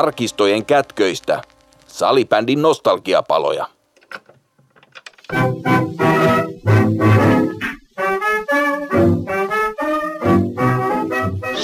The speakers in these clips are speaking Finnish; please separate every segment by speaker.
Speaker 1: arkistojen kätköistä. Salibändin nostalgiapaloja.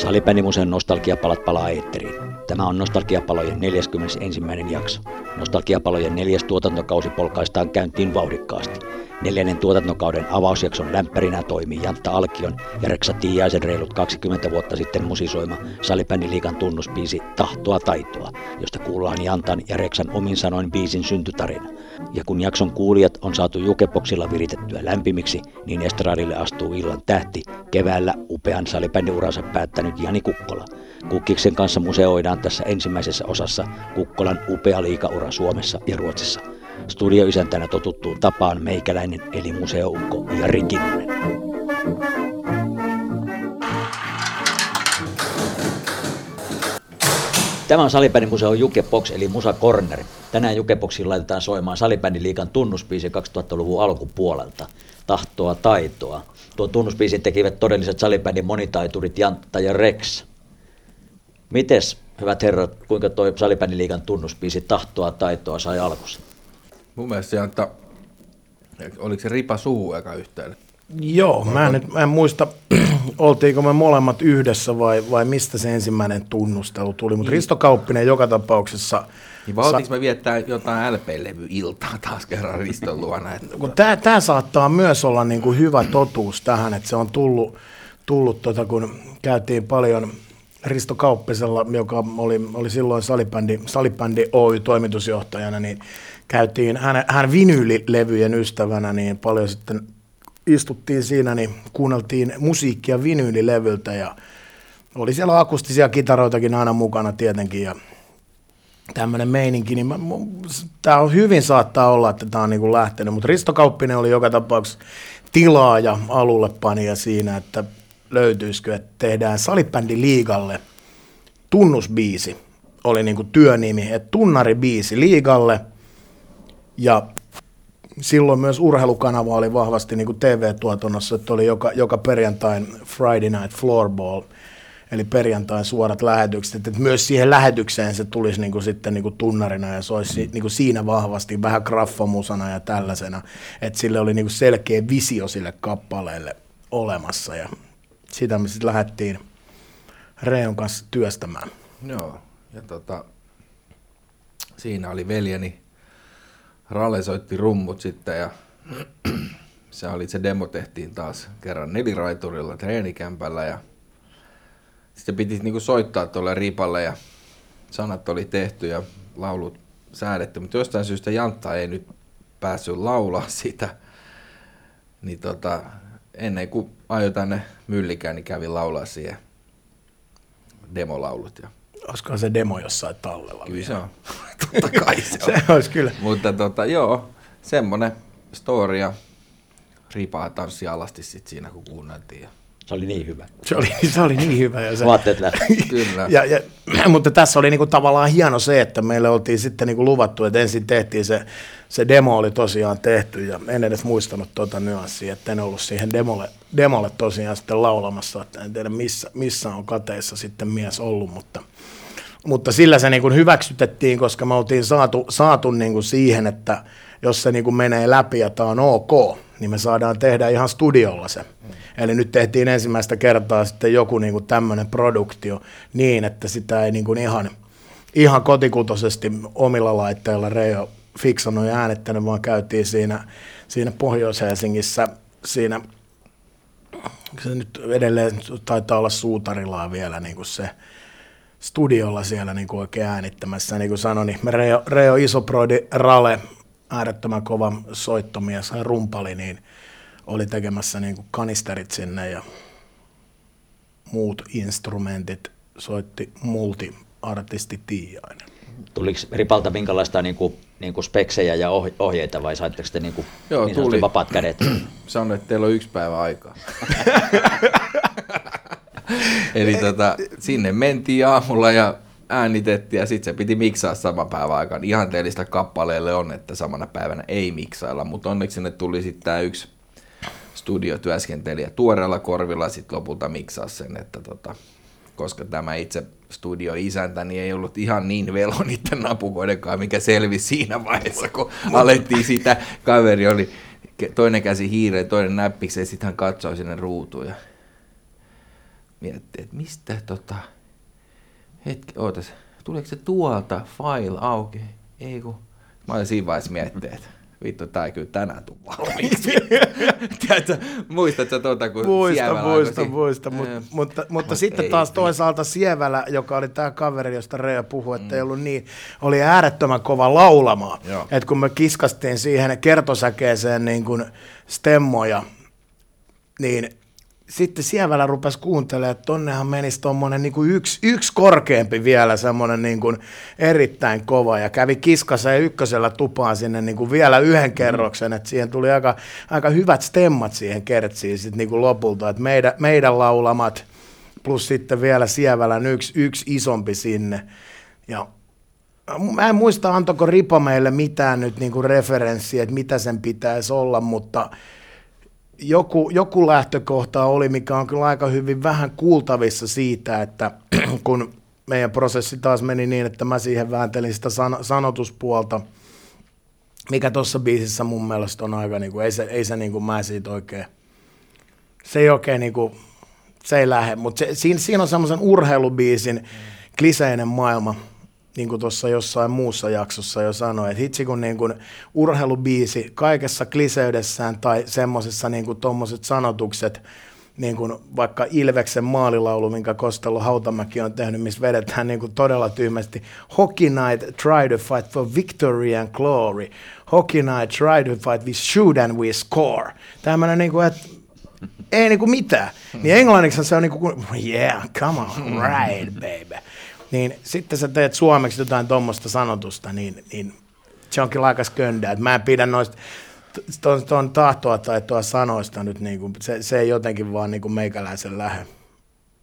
Speaker 2: Salibändimuseon nostalgiapalat palaa eetteriin. Tämä on Nostalgiapalojen 41. jakso. Nostalgiapalojen neljäs tuotantokausi polkaistaan käyntiin vauhdikkaasti. Neljännen tuotantokauden avausjakson lämpärinä toimii Jantta Alkion ja Reksa Tiiaisen reilut 20 vuotta sitten musisoima salibändiliikan tunnuspiisi Tahtoa taitoa, josta kuullaan Jantan ja Reksan omin sanoin biisin syntytarina. Ja kun jakson kuulijat on saatu jukepoksilla viritettyä lämpimiksi, niin estradille astuu illan tähti, keväällä upean salibändiuransa päättänyt Jani Kukkola. Kukkiksen kanssa museoidaan tässä ensimmäisessä osassa Kukkolan upea liikaura Suomessa ja Ruotsissa – Studioisäntänä totuttuun tapaan meikäläinen eli museoukko Jari Kinnunen. Tämä on Salibändimuseo Jukebox eli Musa Corner. Tänään Jukeboxiin laitetaan soimaan Salibändiliikan tunnuspiisi 2000-luvun alkupuolelta. Tahtoa taitoa. Tuon tunnuspiisin tekivät todelliset salibändin monitaiturit Jantta ja Rex. Mites, hyvät herrat, kuinka tuo Salibändiliikan tunnuspiisi Tahtoa taitoa sai alkusi?
Speaker 3: Mun mielestä se, että oliko se ripa suu eka yhteen?
Speaker 4: Joo, mä en, nyt, mä en muista, oltiinko me molemmat yhdessä vai, vai mistä se ensimmäinen tunnustelu tuli, mutta niin. Risto Kauppinen joka tapauksessa...
Speaker 3: Niin vai sa- me viettää jotain LP-levy-iltaa taas kerran Riston luona?
Speaker 4: Että... Tämä saattaa myös olla niin kuin hyvä totuus tähän, että se on tullut, tullut tota, kun käytiin paljon Risto Kauppisella, joka oli, oli silloin salibändi, salibändi Oy toimitusjohtajana, niin käytiin hän, hän vinyylilevyjen ystävänä, niin paljon sitten istuttiin siinä, niin kuunneltiin musiikkia vinyylilevyltä ja oli siellä akustisia kitaroitakin aina mukana tietenkin ja tämmöinen meininki, niin tämä on hyvin saattaa olla, että tämä on niin kuin lähtenyt, mutta Risto Kauppinen oli joka tapauksessa tilaaja alulle panija siinä, että löytyisikö, että tehdään salibändi liigalle tunnusbiisi, oli niin kuin työnimi, että tunnaribiisi liigalle – ja silloin myös urheilukanava oli vahvasti niin kuin TV-tuotannossa, että oli joka, joka perjantain Friday Night Floorball, eli perjantain suorat lähetykset, että myös siihen lähetykseen se tulisi niin kuin sitten niin kuin tunnarina ja se olisi niin kuin siinä vahvasti vähän graffamusana ja tällaisena, että sille oli niin kuin selkeä visio sille kappaleelle olemassa ja sitä me sitten lähdettiin Reon kanssa työstämään.
Speaker 3: Joo, ja tota, siinä oli veljeni Rale soitti rummut sitten ja se oli se demo tehtiin taas kerran neliraiturilla treenikämpällä ja sitten piti niinku soittaa tuolle ripalle ja sanat oli tehty ja laulut säädetty, mutta jostain syystä Jantta ei nyt päässyt laulaa sitä. Niin tota, ennen kuin ajoi tänne myllikään, niin kävin laulaa siihen demolaulut. Ja
Speaker 4: olisiko se demo jossain tallella?
Speaker 3: Kyllä se on. Totta kai se
Speaker 4: on. se olisi kyllä.
Speaker 3: Mutta tota, joo, semmoinen story ja ripaa tanssi alasti sit siinä, kun kuunneltiin.
Speaker 2: Se oli niin hyvä.
Speaker 4: Se oli, se oli niin hyvä. Ja se,
Speaker 2: Vaatteet
Speaker 4: Kyllä. Ja, ja, mutta tässä oli niinku tavallaan hieno se, että meille oltiin sitten niinku luvattu, että ensin tehtiin se, se demo oli tosiaan tehty ja en edes muistanut tuota nyanssia, että en ollut siihen demolle, demolle tosiaan sitten laulamassa, että en tiedä missä, missä on kateissa sitten mies ollut, mutta – mutta sillä se niin kuin hyväksytettiin, koska me oltiin saatu, saatu niin kuin siihen, että jos se niin kuin menee läpi ja tämä on ok, niin me saadaan tehdä ihan studiolla se. Mm. Eli nyt tehtiin ensimmäistä kertaa sitten joku niin kuin tämmöinen produktio niin, että sitä ei niin kuin ihan, ihan kotikutoisesti omilla laitteilla Reijo fiksannut ja äänettänyt, vaan käytiin siinä, siinä Pohjois-Helsingissä siinä se nyt edelleen taitaa olla suutarillaan vielä niin kuin se, studiolla siellä niin kuin oikein äänittämässä. Niin kuin sanoin, niin Reo, Reo Isoprodi Rale, äärettömän kova soittomies, rumpali, niin oli tekemässä niin kuin kanisterit sinne ja muut instrumentit soitti multiartisti Tiiainen.
Speaker 2: Tuliko Ripalta minkälaista niin kuin, niin kuin speksejä ja ohjeita vai saitteko te niin kuin,
Speaker 3: Joo,
Speaker 2: niin
Speaker 3: tuli.
Speaker 2: vapaat kädet?
Speaker 3: Sanoin, että teillä on yksi päivä aikaa. Eli tota, sinne mentiin aamulla ja äänitettiin ja sitten se piti miksaa sama päivä aikaan. teellistä kappaleelle on, että samana päivänä ei miksailla, mutta onneksi sinne tuli sitten tämä yksi studiotyöskentelijä tuoreella korvilla sitten lopulta miksaa sen, että tota, koska tämä itse studio isäntä niin ei ollut ihan niin velo niiden napukoidenkaan, mikä selvisi siinä vaiheessa, kun alettiin sitä, kaveri oli toinen käsi hiireen, toinen näppiksi, ja sitten hän katsoi sinne ruutuun ja miettii, että mistä tota, hetki, ootas, tuleeko se tuolta file auki? Ei kun, mä olin siinä vaiheessa miettiä, että vittu, tää ei kyllä tänään tuu valmiiksi. Tiedätkö, muistatko tuota, kun
Speaker 4: Muista,
Speaker 3: Sievelä
Speaker 4: muista,
Speaker 3: alkoi-
Speaker 4: muista, mut, mutta, mutta
Speaker 3: mut
Speaker 4: sitten
Speaker 3: ei
Speaker 4: taas toisaalta Sievälä, joka oli tämä kaveri, josta Rea puhui, että ei ollut niin, oli äärettömän kova laulamaan.
Speaker 3: Joo.
Speaker 4: Et kun me kiskastiin siihen kertosäkeeseen niin kuin stemmoja, niin sitten Sievälä rupesi kuuntelemaan, että tonnehan menisi tuommoinen niin kuin yksi, yksi korkeampi vielä, semmoinen niin kuin erittäin kova, ja kävi kiskaseen ykkösellä tupaan sinne niin kuin vielä yhden kerroksen, että siihen tuli aika, aika hyvät stemmat siihen kertsiin sitten niin kuin lopulta, että meidän, meidän laulamat, plus sitten vielä Sievälän yksi, yksi isompi sinne, ja Mä en muista, antoiko Ripa meille mitään nyt niin kuin referenssiä, että mitä sen pitäisi olla, mutta joku, joku lähtökohta oli, mikä on kyllä aika hyvin vähän kuultavissa siitä, että kun meidän prosessi taas meni niin, että mä siihen vääntelin sitä san- sanotuspuolta, mikä tuossa biisissä mun mielestä on aika, niin kuin, ei se, ei se niin kuin mä siitä oikein, se ei oikein niin kuin, se ei lähde, mutta siinä, siinä on semmoisen urheilubiisin kliseinen maailma, niin kuin tuossa jossain muussa jaksossa jo sanoin, että hitsi kun niin kuin urheilubiisi kaikessa kliseydessään tai semmoisessa niin kuin tommoset sanotukset, niin kuin vaikka Ilveksen maalilaulu, minkä Kostelo Hautamäki on tehnyt, missä vedetään niin kuin todella tyhmästi. Hockey night, try to fight for victory and glory. Hockey night, try to fight, we shoot and we score. Tämmöinen niin kuin, että ei niinku mitään. Niin englanniksi se on niinku, kun- yeah, come on, right, baby. Niin sitten sä teet suomeksi jotain tuommoista sanotusta, niin, niin se onkin aika sköndää. Et Mä en pidä noista tuon, tuon tahtoa tai tuo sanoista nyt, niinku, se, se ei jotenkin vaan niinku meikäläisen lähde.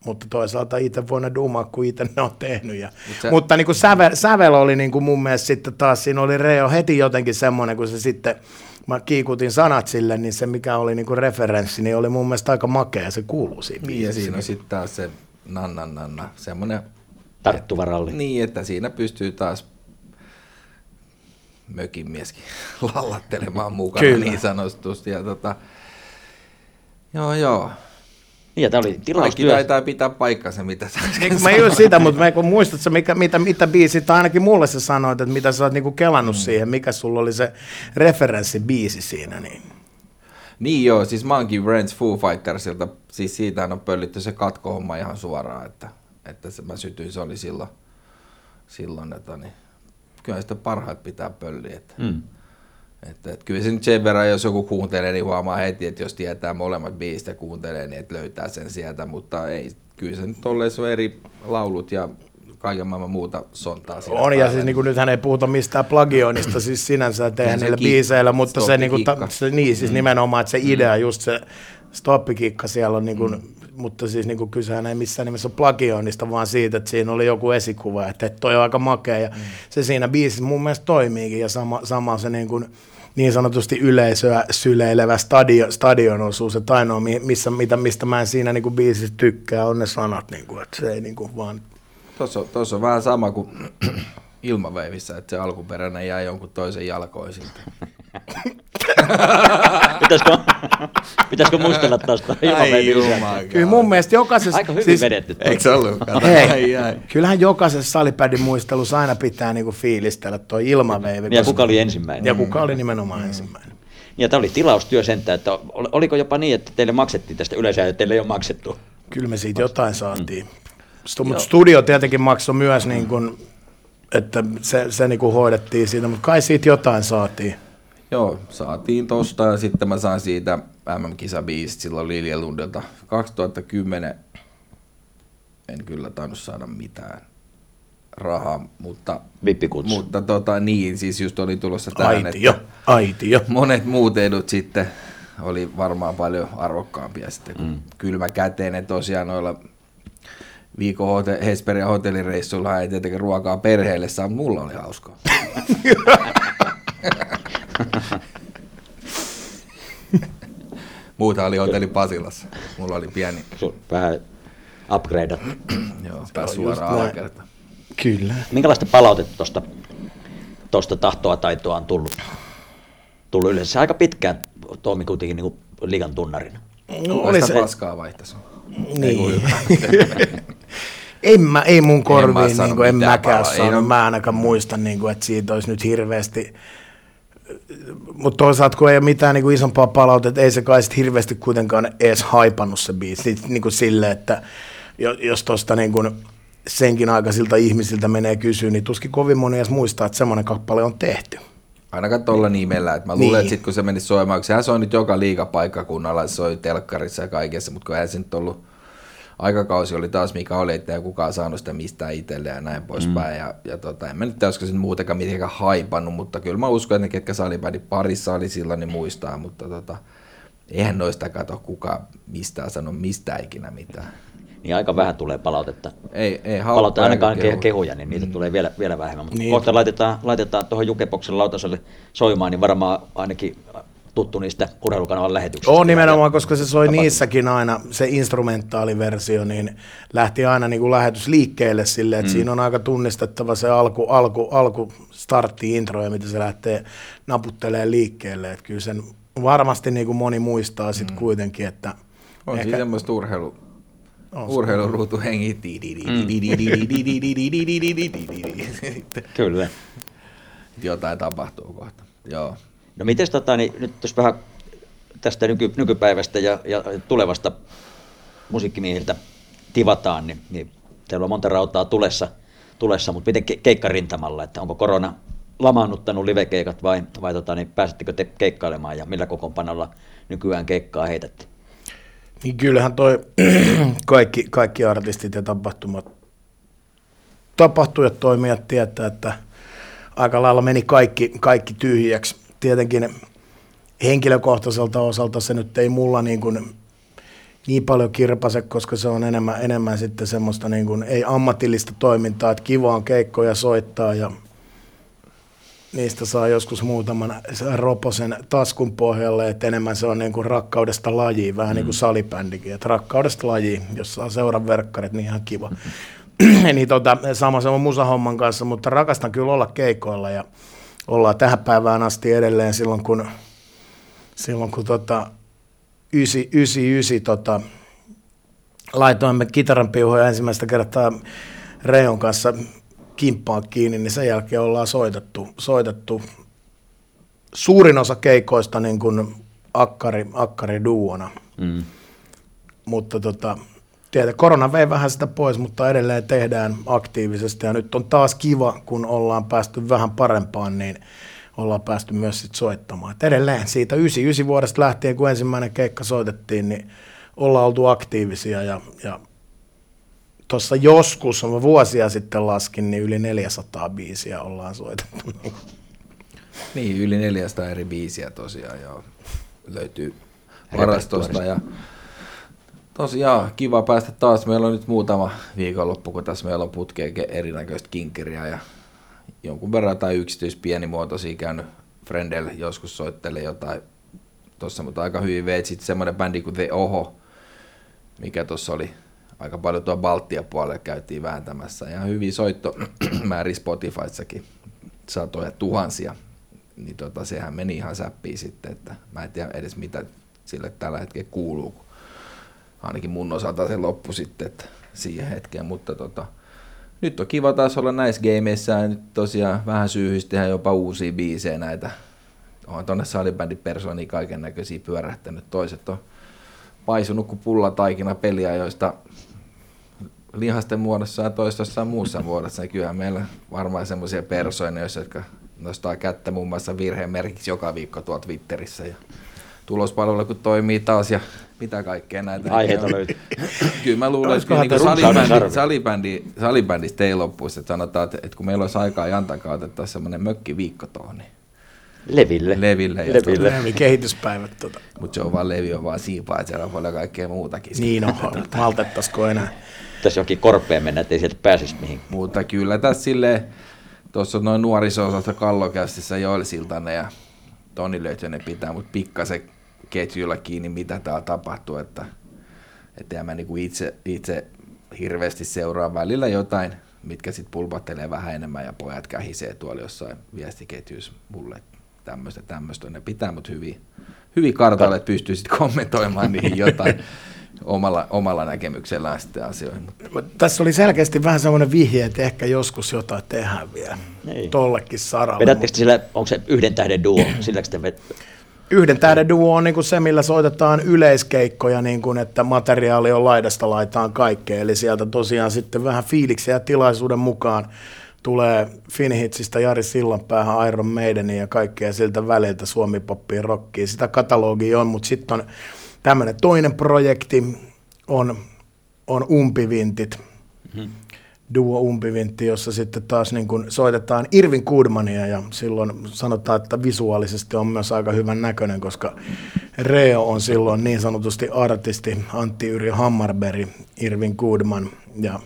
Speaker 4: Mutta toisaalta itse voi ne dumaa, kun itse ne on tehnyt. Ja,
Speaker 3: Mut sä-
Speaker 4: mutta niinku sävel, sävel oli niinku mun mielestä sitten taas, siinä oli Reo heti jotenkin semmoinen, kun se sitten, mä kiikutin sanat sille, niin se mikä oli niinku referenssi, niin oli mun mielestä aika makea, se kuuluu siinä
Speaker 3: Niin, ja siinä on sitten taas se nanna nanna, semmoinen,
Speaker 2: Tarttuva ralli.
Speaker 3: niin, että siinä pystyy taas mökin mieskin lallattelemaan mukana
Speaker 4: Kyllä.
Speaker 3: niin sanotusti. Ja tota, joo, joo.
Speaker 2: Niin, ja tämä oli
Speaker 3: Kaikki
Speaker 2: tilaustyö.
Speaker 3: taitaa pitää paikkansa, mitä sä äsken
Speaker 4: Niin, mä just sitä, mutta mä kun muistatko, mikä, mitä, mitä biisit, tai ainakin mulle sä sanoit, että mitä sä oot niinku kelannut mm. siihen, mikä sulla oli se referenssibiisi siinä, niin
Speaker 3: Niin joo, siis mä oonkin Foo Fightersilta, siis siitä on pöllitty se katkohomma ihan suoraan, että, että se, mä sytyin, se oli silloin, silloin että niin, kyllä sitä parhaat pitää pölliä, että,
Speaker 2: Mm.
Speaker 3: että, että kyllä se nyt sen verran, jos joku kuuntelee, niin huomaa heti, että jos tietää molemmat biisit ja kuuntelee, niin että löytää sen sieltä, mutta ei, kyllä se nyt olleet on eri laulut ja kaiken maailman muuta sontaa
Speaker 4: on, ja
Speaker 3: päällä.
Speaker 4: siis niinku, nythän ei puhuta mistään plagioinnista siis sinänsä, että eihän
Speaker 3: se
Speaker 4: niillä
Speaker 3: kick-
Speaker 4: biiseillä, mutta se, niinku, ta,
Speaker 3: stoppikikka.
Speaker 4: se, niin, siis nimenomaan, että se idea, just se stoppikikka siellä on, niinku, mutta siis niinku, kysehän ei missään nimessä ole plagioinnista, vaan siitä, että siinä oli joku esikuva, että, että toi on aika makea, ja se siinä biisissä mun mielestä toimiikin, ja sama, sama se niinku, niin sanotusti yleisöä syleilevä stadion, stadion osuus, että ainoa, mi- missä, mitä, mistä mä en siinä niinku biisissä tykkää, on ne sanat, niinku, että se ei niinku vaan
Speaker 3: Tuossa on, tuossa on vähän sama kuin ilmaveivissä, että se alkuperäinen jäi jonkun toisen jalkoihin siltä.
Speaker 2: Pitäisikö, pitäisikö muistella tuosta ilmaveivistä?
Speaker 4: Kyllä mun mielestä jokaisessa...
Speaker 2: Aika hyvin siis, vedetty.
Speaker 3: Eikö se ollut?
Speaker 4: Hei,
Speaker 3: ai, ai.
Speaker 4: kyllähän jokaisessa salipädin muistelussa aina pitää niinku fiilistellä toi ilmaveivi.
Speaker 2: Ja kuka oli ensimmäinen?
Speaker 4: ja kuka oli nimenomaan ensimmäinen.
Speaker 2: Ja tämä oli tilaustyö sentään, että ol- oliko jopa niin, että teille maksettiin tästä yleisöä ja teille ei ole maksettu?
Speaker 4: Kyllä me siitä jotain saatiin. Stu- Mutta studio tietenkin maksoi myös, niin kun, että se, se niin hoidettiin siitä, mutta kai siitä jotain saatiin.
Speaker 3: Joo, saatiin tosta ja sitten mä sain siitä MM-kisabiisistä silloin Lilja Lundelta. 2010 en kyllä tainnut saada mitään rahaa, mutta,
Speaker 2: Vippikutsu.
Speaker 3: mutta tota, niin, siis just oli tulossa tähän,
Speaker 4: Aitio,
Speaker 3: että
Speaker 4: aitio.
Speaker 3: monet muut edut sitten oli varmaan paljon arvokkaampia sitten mm. kylmä käteinen tosiaan noilla viikon hote- Hesperia hotellireissuilla ei tietenkin ruokaa perheelle saa, mulla oli hauskaa. Muuta oli hotelli Pasilassa. Mulla oli pieni.
Speaker 2: Su- vähän upgrade.
Speaker 3: Joo, pääsi suoraan.
Speaker 4: Kyllä.
Speaker 2: Minkälaista palautetta tuosta tosta tahtoa taitoa on tullut? Tullut yleensä aika pitkään toimi kuitenkin niin liigan tunnarina.
Speaker 4: No,
Speaker 3: Oli se paskaa vaihtaisi.
Speaker 4: Niin. en mä, ei mun
Speaker 3: mä
Speaker 4: korviin,
Speaker 3: sano
Speaker 4: niin kuin, en mäkään
Speaker 3: palaa. Ei
Speaker 4: saanut.
Speaker 3: no-
Speaker 4: Mä ainakaan muista, niin kuin, että siitä olisi nyt hirveästi. Mutta toisaalta, kun ei ole mitään niin kuin isompaa palautetta, ei se kai sit hirveästi kuitenkaan edes haipannut se biisi. Niin kuin sille, että jo- jos tuosta niin kuin senkin aikaisilta ihmisiltä menee kysyä, niin tuskin kovin moni edes muistaa, että semmoinen kappale on tehty.
Speaker 3: Ainakaan tuolla nimellä. Et mä luulen,
Speaker 4: Niin.
Speaker 3: että sit kun se meni soimaan, kun sehän soi nyt joka liigapaikkakunnalla, se soi telkkarissa ja kaikessa, mutta kun eihän se nyt ollut, aikakausi oli taas mikä oli, että ei kukaan saanut sitä mistään itselle ja näin poispäin. Mm. Ja, ja tota, en mä nyt olisiko se muutenkaan mitenkään haipannut, mutta kyllä mä uskon, että ne, ketkä salipäin parissa oli silloin, niin muistaa, mutta tota, eihän noista kato kukaan mistään sano mistään ikinä mitään.
Speaker 2: Niin aika vähän tulee palautetta.
Speaker 3: Ei, ei
Speaker 2: Palautetta ainakaan
Speaker 3: eikä
Speaker 2: ke- kehuja, niin niitä mm. tulee vielä, vielä vähemmän. Mutta
Speaker 4: Niin.
Speaker 2: niin. kohta laitetaan, laitetaan tuohon Jukeboksen lautaselle soimaan, niin varmaan ainakin tuttu niistä urheilukanavan lähetyksistä.
Speaker 4: On nimenomaan, koska se soi
Speaker 2: Tapahtuma.
Speaker 4: niissäkin aina, se instrumentaaliversio, niin lähti aina niin kuin lähetys liikkeelle silleen, että mm. siinä on aika tunnistettava se alku, alku, alku startti intro ja miten se lähtee naputtelee liikkeelle. Että kyllä sen varmasti niin kuin moni muistaa sitten mm. kuitenkin, että
Speaker 3: On
Speaker 4: ehkä-
Speaker 3: siinä semmoista urheilu, urheiluruutu hengi.
Speaker 2: Kyllä.
Speaker 3: Jotain tapahtuu kohta. Joo.
Speaker 2: No miten tota, niin nyt jos vähän tästä nyky, nykypäivästä ja, ja tulevasta musiikkimiehiltä tivataan, niin, niin teillä on monta rautaa tulessa, tulessa mutta miten ke, keikkarintamalla, että onko korona lamaannuttanut livekeikat vai, vai tota, niin pääsettekö te keikkailemaan ja millä kokoonpanolla nykyään keikkaa heitätte?
Speaker 4: Niin kyllähän toi kaikki, kaikki artistit ja tapahtumat, tapahtujat, toimijat tietää, että aika lailla meni kaikki, kaikki tyhjäksi. Tietenkin henkilökohtaiselta osalta se nyt ei mulla niin, kuin niin paljon kirpase, koska se on enemmän, enemmän sitten semmoista niin kuin, ei ammatillista toimintaa, että kiva on keikkoja soittaa ja niistä saa joskus muutaman roposen taskun pohjalle, että enemmän se on niin kuin rakkaudesta lajiin, vähän niin kuin salibändikin, että rakkaudesta lajiin, jos saa seuran verkkarit, niin ihan kiva. niin tota, sama se on musahomman kanssa, mutta rakastan kyllä olla keikoilla ja ollaan tähän päivään asti edelleen silloin, kun, silloin, kun tota, 99 tota, laitoimme kitaranpiuhoja ensimmäistä kertaa Reijon kanssa kimppaan kiinni, niin sen jälkeen ollaan soitettu, soitettu suurin osa keikoista niin kuin akkari, akkari duona.
Speaker 2: Mm.
Speaker 4: Mutta tota, tiedä, korona vei vähän sitä pois, mutta edelleen tehdään aktiivisesti. Ja nyt on taas kiva, kun ollaan päästy vähän parempaan, niin ollaan päästy myös sit soittamaan. Et edelleen siitä 99 vuodesta lähtien, kun ensimmäinen keikka soitettiin, niin ollaan oltu aktiivisia ja, ja tuossa joskus, mä vuosia sitten laskin, niin yli 400 biisiä ollaan soitettu.
Speaker 3: Niin, yli 400 eri biisiä tosiaan joo. löytyy varastosta. Ja tosiaan kiva päästä taas. Meillä on nyt muutama viikonloppu, kun tässä meillä on putkeen ke- erinäköistä kinkeriä ja jonkun verran tai yksityis pienimuotoisia käynyt Frendel joskus soittelee jotain tuossa, mutta aika hyvin veit sitten semmoinen bändi kuin The Oho, mikä tuossa oli aika paljon tuo Baltia puolelle käytiin vääntämässä. Ja hyvin soittomääri Spotifyssakin, satoja tuhansia. Niin tota, sehän meni ihan säppiin sitten, että mä en tiedä edes mitä sille tällä hetkellä kuuluu. Ainakin mun osalta se loppu sitten että siihen hetkeen, mutta tota, nyt on kiva taas olla näissä gameissa ja nyt tosiaan vähän syyhysti tehdä jopa uusia biisejä näitä. On tonne salibändin persoonia kaiken näköisiä pyörähtänyt. Toiset on paisunut kuin pullataikina peliä, joista lihasten muodossa ja toista jossain muussa muodossa. Niin kyllähän meillä varmaan semmoisia persoonia, jotka nostaa kättä muun muassa virheen merkiksi joka viikko tuolla Twitterissä. Ja tulospalvelu kun toimii taas ja mitä kaikkea näitä.
Speaker 2: Aiheita löytyy.
Speaker 3: Kyllä mä luulen, että niin salibändi, salibändi, salibändistä ei loppuisi. Että sanotaan, että, että kun meillä olisi aikaa Jantakaan, otettaisiin semmoinen mökkiviikko tuohon, niin
Speaker 2: Leville.
Speaker 3: Leville. Ja
Speaker 2: Leville.
Speaker 4: Levi kehityspäivät. Tota.
Speaker 3: Mutta se on vaan levi on vaan siipaa, että siellä on paljon kaikkea muutakin.
Speaker 4: Niin on, maltettaisiko enää.
Speaker 2: Tässä jokin korpeen mennä, ettei sieltä pääsisi mihin.
Speaker 3: Mutta kyllä tässä silleen, tuossa on noin nuoriso-osasta kallokästissä Joel Siltanen ja Toni Löytönen pitää, mutta pikkasen ketjuilla kiinni, mitä täällä tapahtuu, että että en mä niinku itse, itse hirveästi seuraa välillä jotain, mitkä sitten pulpattelee vähän enemmän ja pojat kähisee tuolla jossain viestiketjuissa mulle tämmöistä tämmöistä. Ne pitää mut hyvin, hyvin kartalle, että pystyy sitten kommentoimaan niihin jotain omalla, omalla näkemyksellään sitten asioihin.
Speaker 4: Tässä oli selkeästi vähän semmoinen vihje, että ehkä joskus jotain tehdään vielä
Speaker 2: Niin.
Speaker 4: tollekin saralle.
Speaker 2: Vedättekö te sillä, onko se yhden tähden duo, silläkö te vet...
Speaker 4: Yhden tähden duo on niin kuin se, millä soitetaan yleiskeikkoja, niin kuin, että materiaali on laidasta laitaan kaikkea. Eli sieltä tosiaan sitten vähän fiiliksiä ja tilaisuuden mukaan tulee Finhitsistä Jari Sillanpäähän Iron Maideniin ja kaikkea siltä väliltä Suomi Poppiin rockiin. Sitä katalogia on, mutta sitten on tämmöinen toinen projekti, on, on Umpivintit, duo Umpivintti, jossa sitten taas niin kuin soitetaan Irvin Kudmania ja silloin sanotaan, että visuaalisesti on myös aika hyvän näköinen, koska Reo on silloin niin sanotusti artisti Antti Yri Hammarberg, Irvin Kudman ja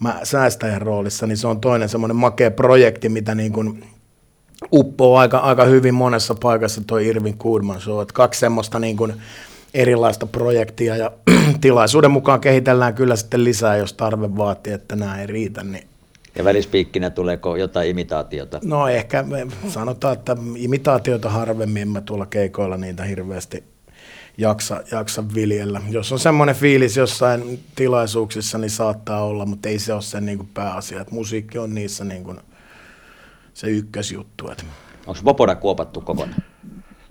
Speaker 4: mä säästäjän roolissa, niin se on toinen semmoinen makea projekti, mitä niin kuin uppoo aika, aika hyvin monessa paikassa toi Irvin Kudman show. Että kaksi semmoista niin kuin erilaista projektia ja tilaisuuden mukaan kehitellään kyllä sitten lisää, jos tarve vaatii, että nämä ei riitä. Niin
Speaker 2: Ja välispiikkinä tuleeko jotain imitaatiota?
Speaker 4: no ehkä sanotaan, että imitaatioita harvemmin mä tuolla keikoilla niitä hirveästi jaksa, jaksa viljellä. Jos on semmoinen fiilis jossain tilaisuuksissa, niin saattaa olla, mutta ei se ole sen niin kuin pääasia. Että musiikki on niissä niin kuin se ykkösjuttu. Että
Speaker 2: Onko Vopoda kuopattu kokonaan?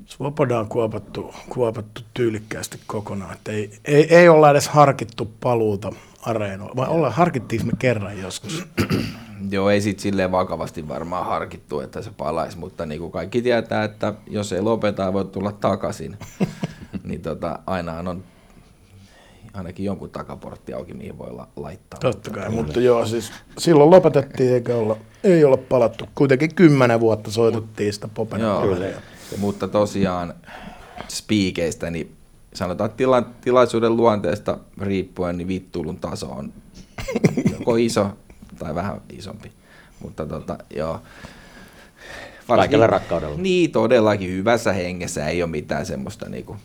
Speaker 4: Svoboda on kuopattu, kuopattu tyylikkäästi kokonaan. Että ei, ei, ei olla edes harkittu paluuta areenoille. Vai olla, harkittiinko me kerran joskus?
Speaker 3: Joo, ei sit silleen vakavasti varmaan harkittu, että se palaisi, mutta niin kuin kaikki tietää, että jos ei lopeta voi tulla takaisin, niin tota, aina on ainakin jonkun takaportti auki, mihin voi la- laittaa.
Speaker 4: Totta kai, mutta joo, siis silloin lopetettiin eikä olla, ei olla palattu. Kuitenkin kymmenen vuotta soitettiin sitä popena.
Speaker 3: Joo, mutta tosiaan spiikeistä, niin sanotaan tila, tilaisuuden luonteesta riippuen, niin vittuilun taso on joko iso tai vähän isompi. Mutta tota, joo.
Speaker 2: Kaikella rakkaudella.
Speaker 3: Niin, todellakin hyvässä hengessä ei ole mitään semmoista niinku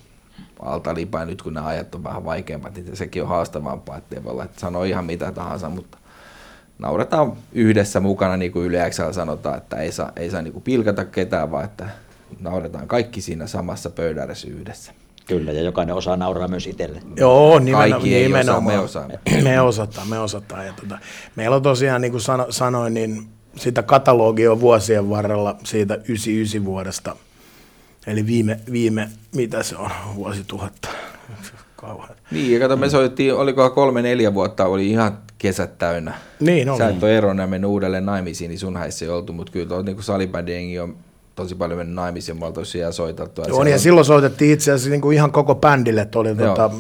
Speaker 3: altalipaa. Nyt kun nämä ajat on vähän vaikeammat, niin sekin on haastavampaa, ettei voi olla, että sanoo ihan mitä tahansa, mutta nauretaan yhdessä mukana, niin kuin Yle Xllä sanotaan, että ei saa, ei saa niin kuin pilkata ketään, vaan että nauretaan kaikki siinä samassa pöydässä yhdessä.
Speaker 2: Kyllä, ja jokainen osaa nauraa myös itselle.
Speaker 4: Joo, nimenomaan.
Speaker 3: Kaikki ei osaa,
Speaker 4: nimenomaan.
Speaker 3: me osaamme.
Speaker 4: Me osataan, me osataan. Ja tota, meillä on tosiaan, niin kuin sano, sanoin, niin sitä katalogia on vuosien varrella siitä 99 vuodesta. Eli viime, viime mitä se on, vuosituhatta. Kauan.
Speaker 3: Niin, ja kato, me soittiin, olikohan kolme, neljä vuotta, oli ihan kesät täynnä.
Speaker 4: Niin oli.
Speaker 3: Sä et ole eronnut ja mennyt uudelleen naimisiin, niin sun häissä ei oltu, mutta kyllä tuolla niin salibändiengi on tosi paljon mennyt naimisiin, me oltaisiin siellä soitettu. ja
Speaker 4: On,
Speaker 3: siellä
Speaker 4: ja silloin soitettiin itse asiassa niin kuin ihan koko bändille, että oli
Speaker 3: Joo.
Speaker 4: tota,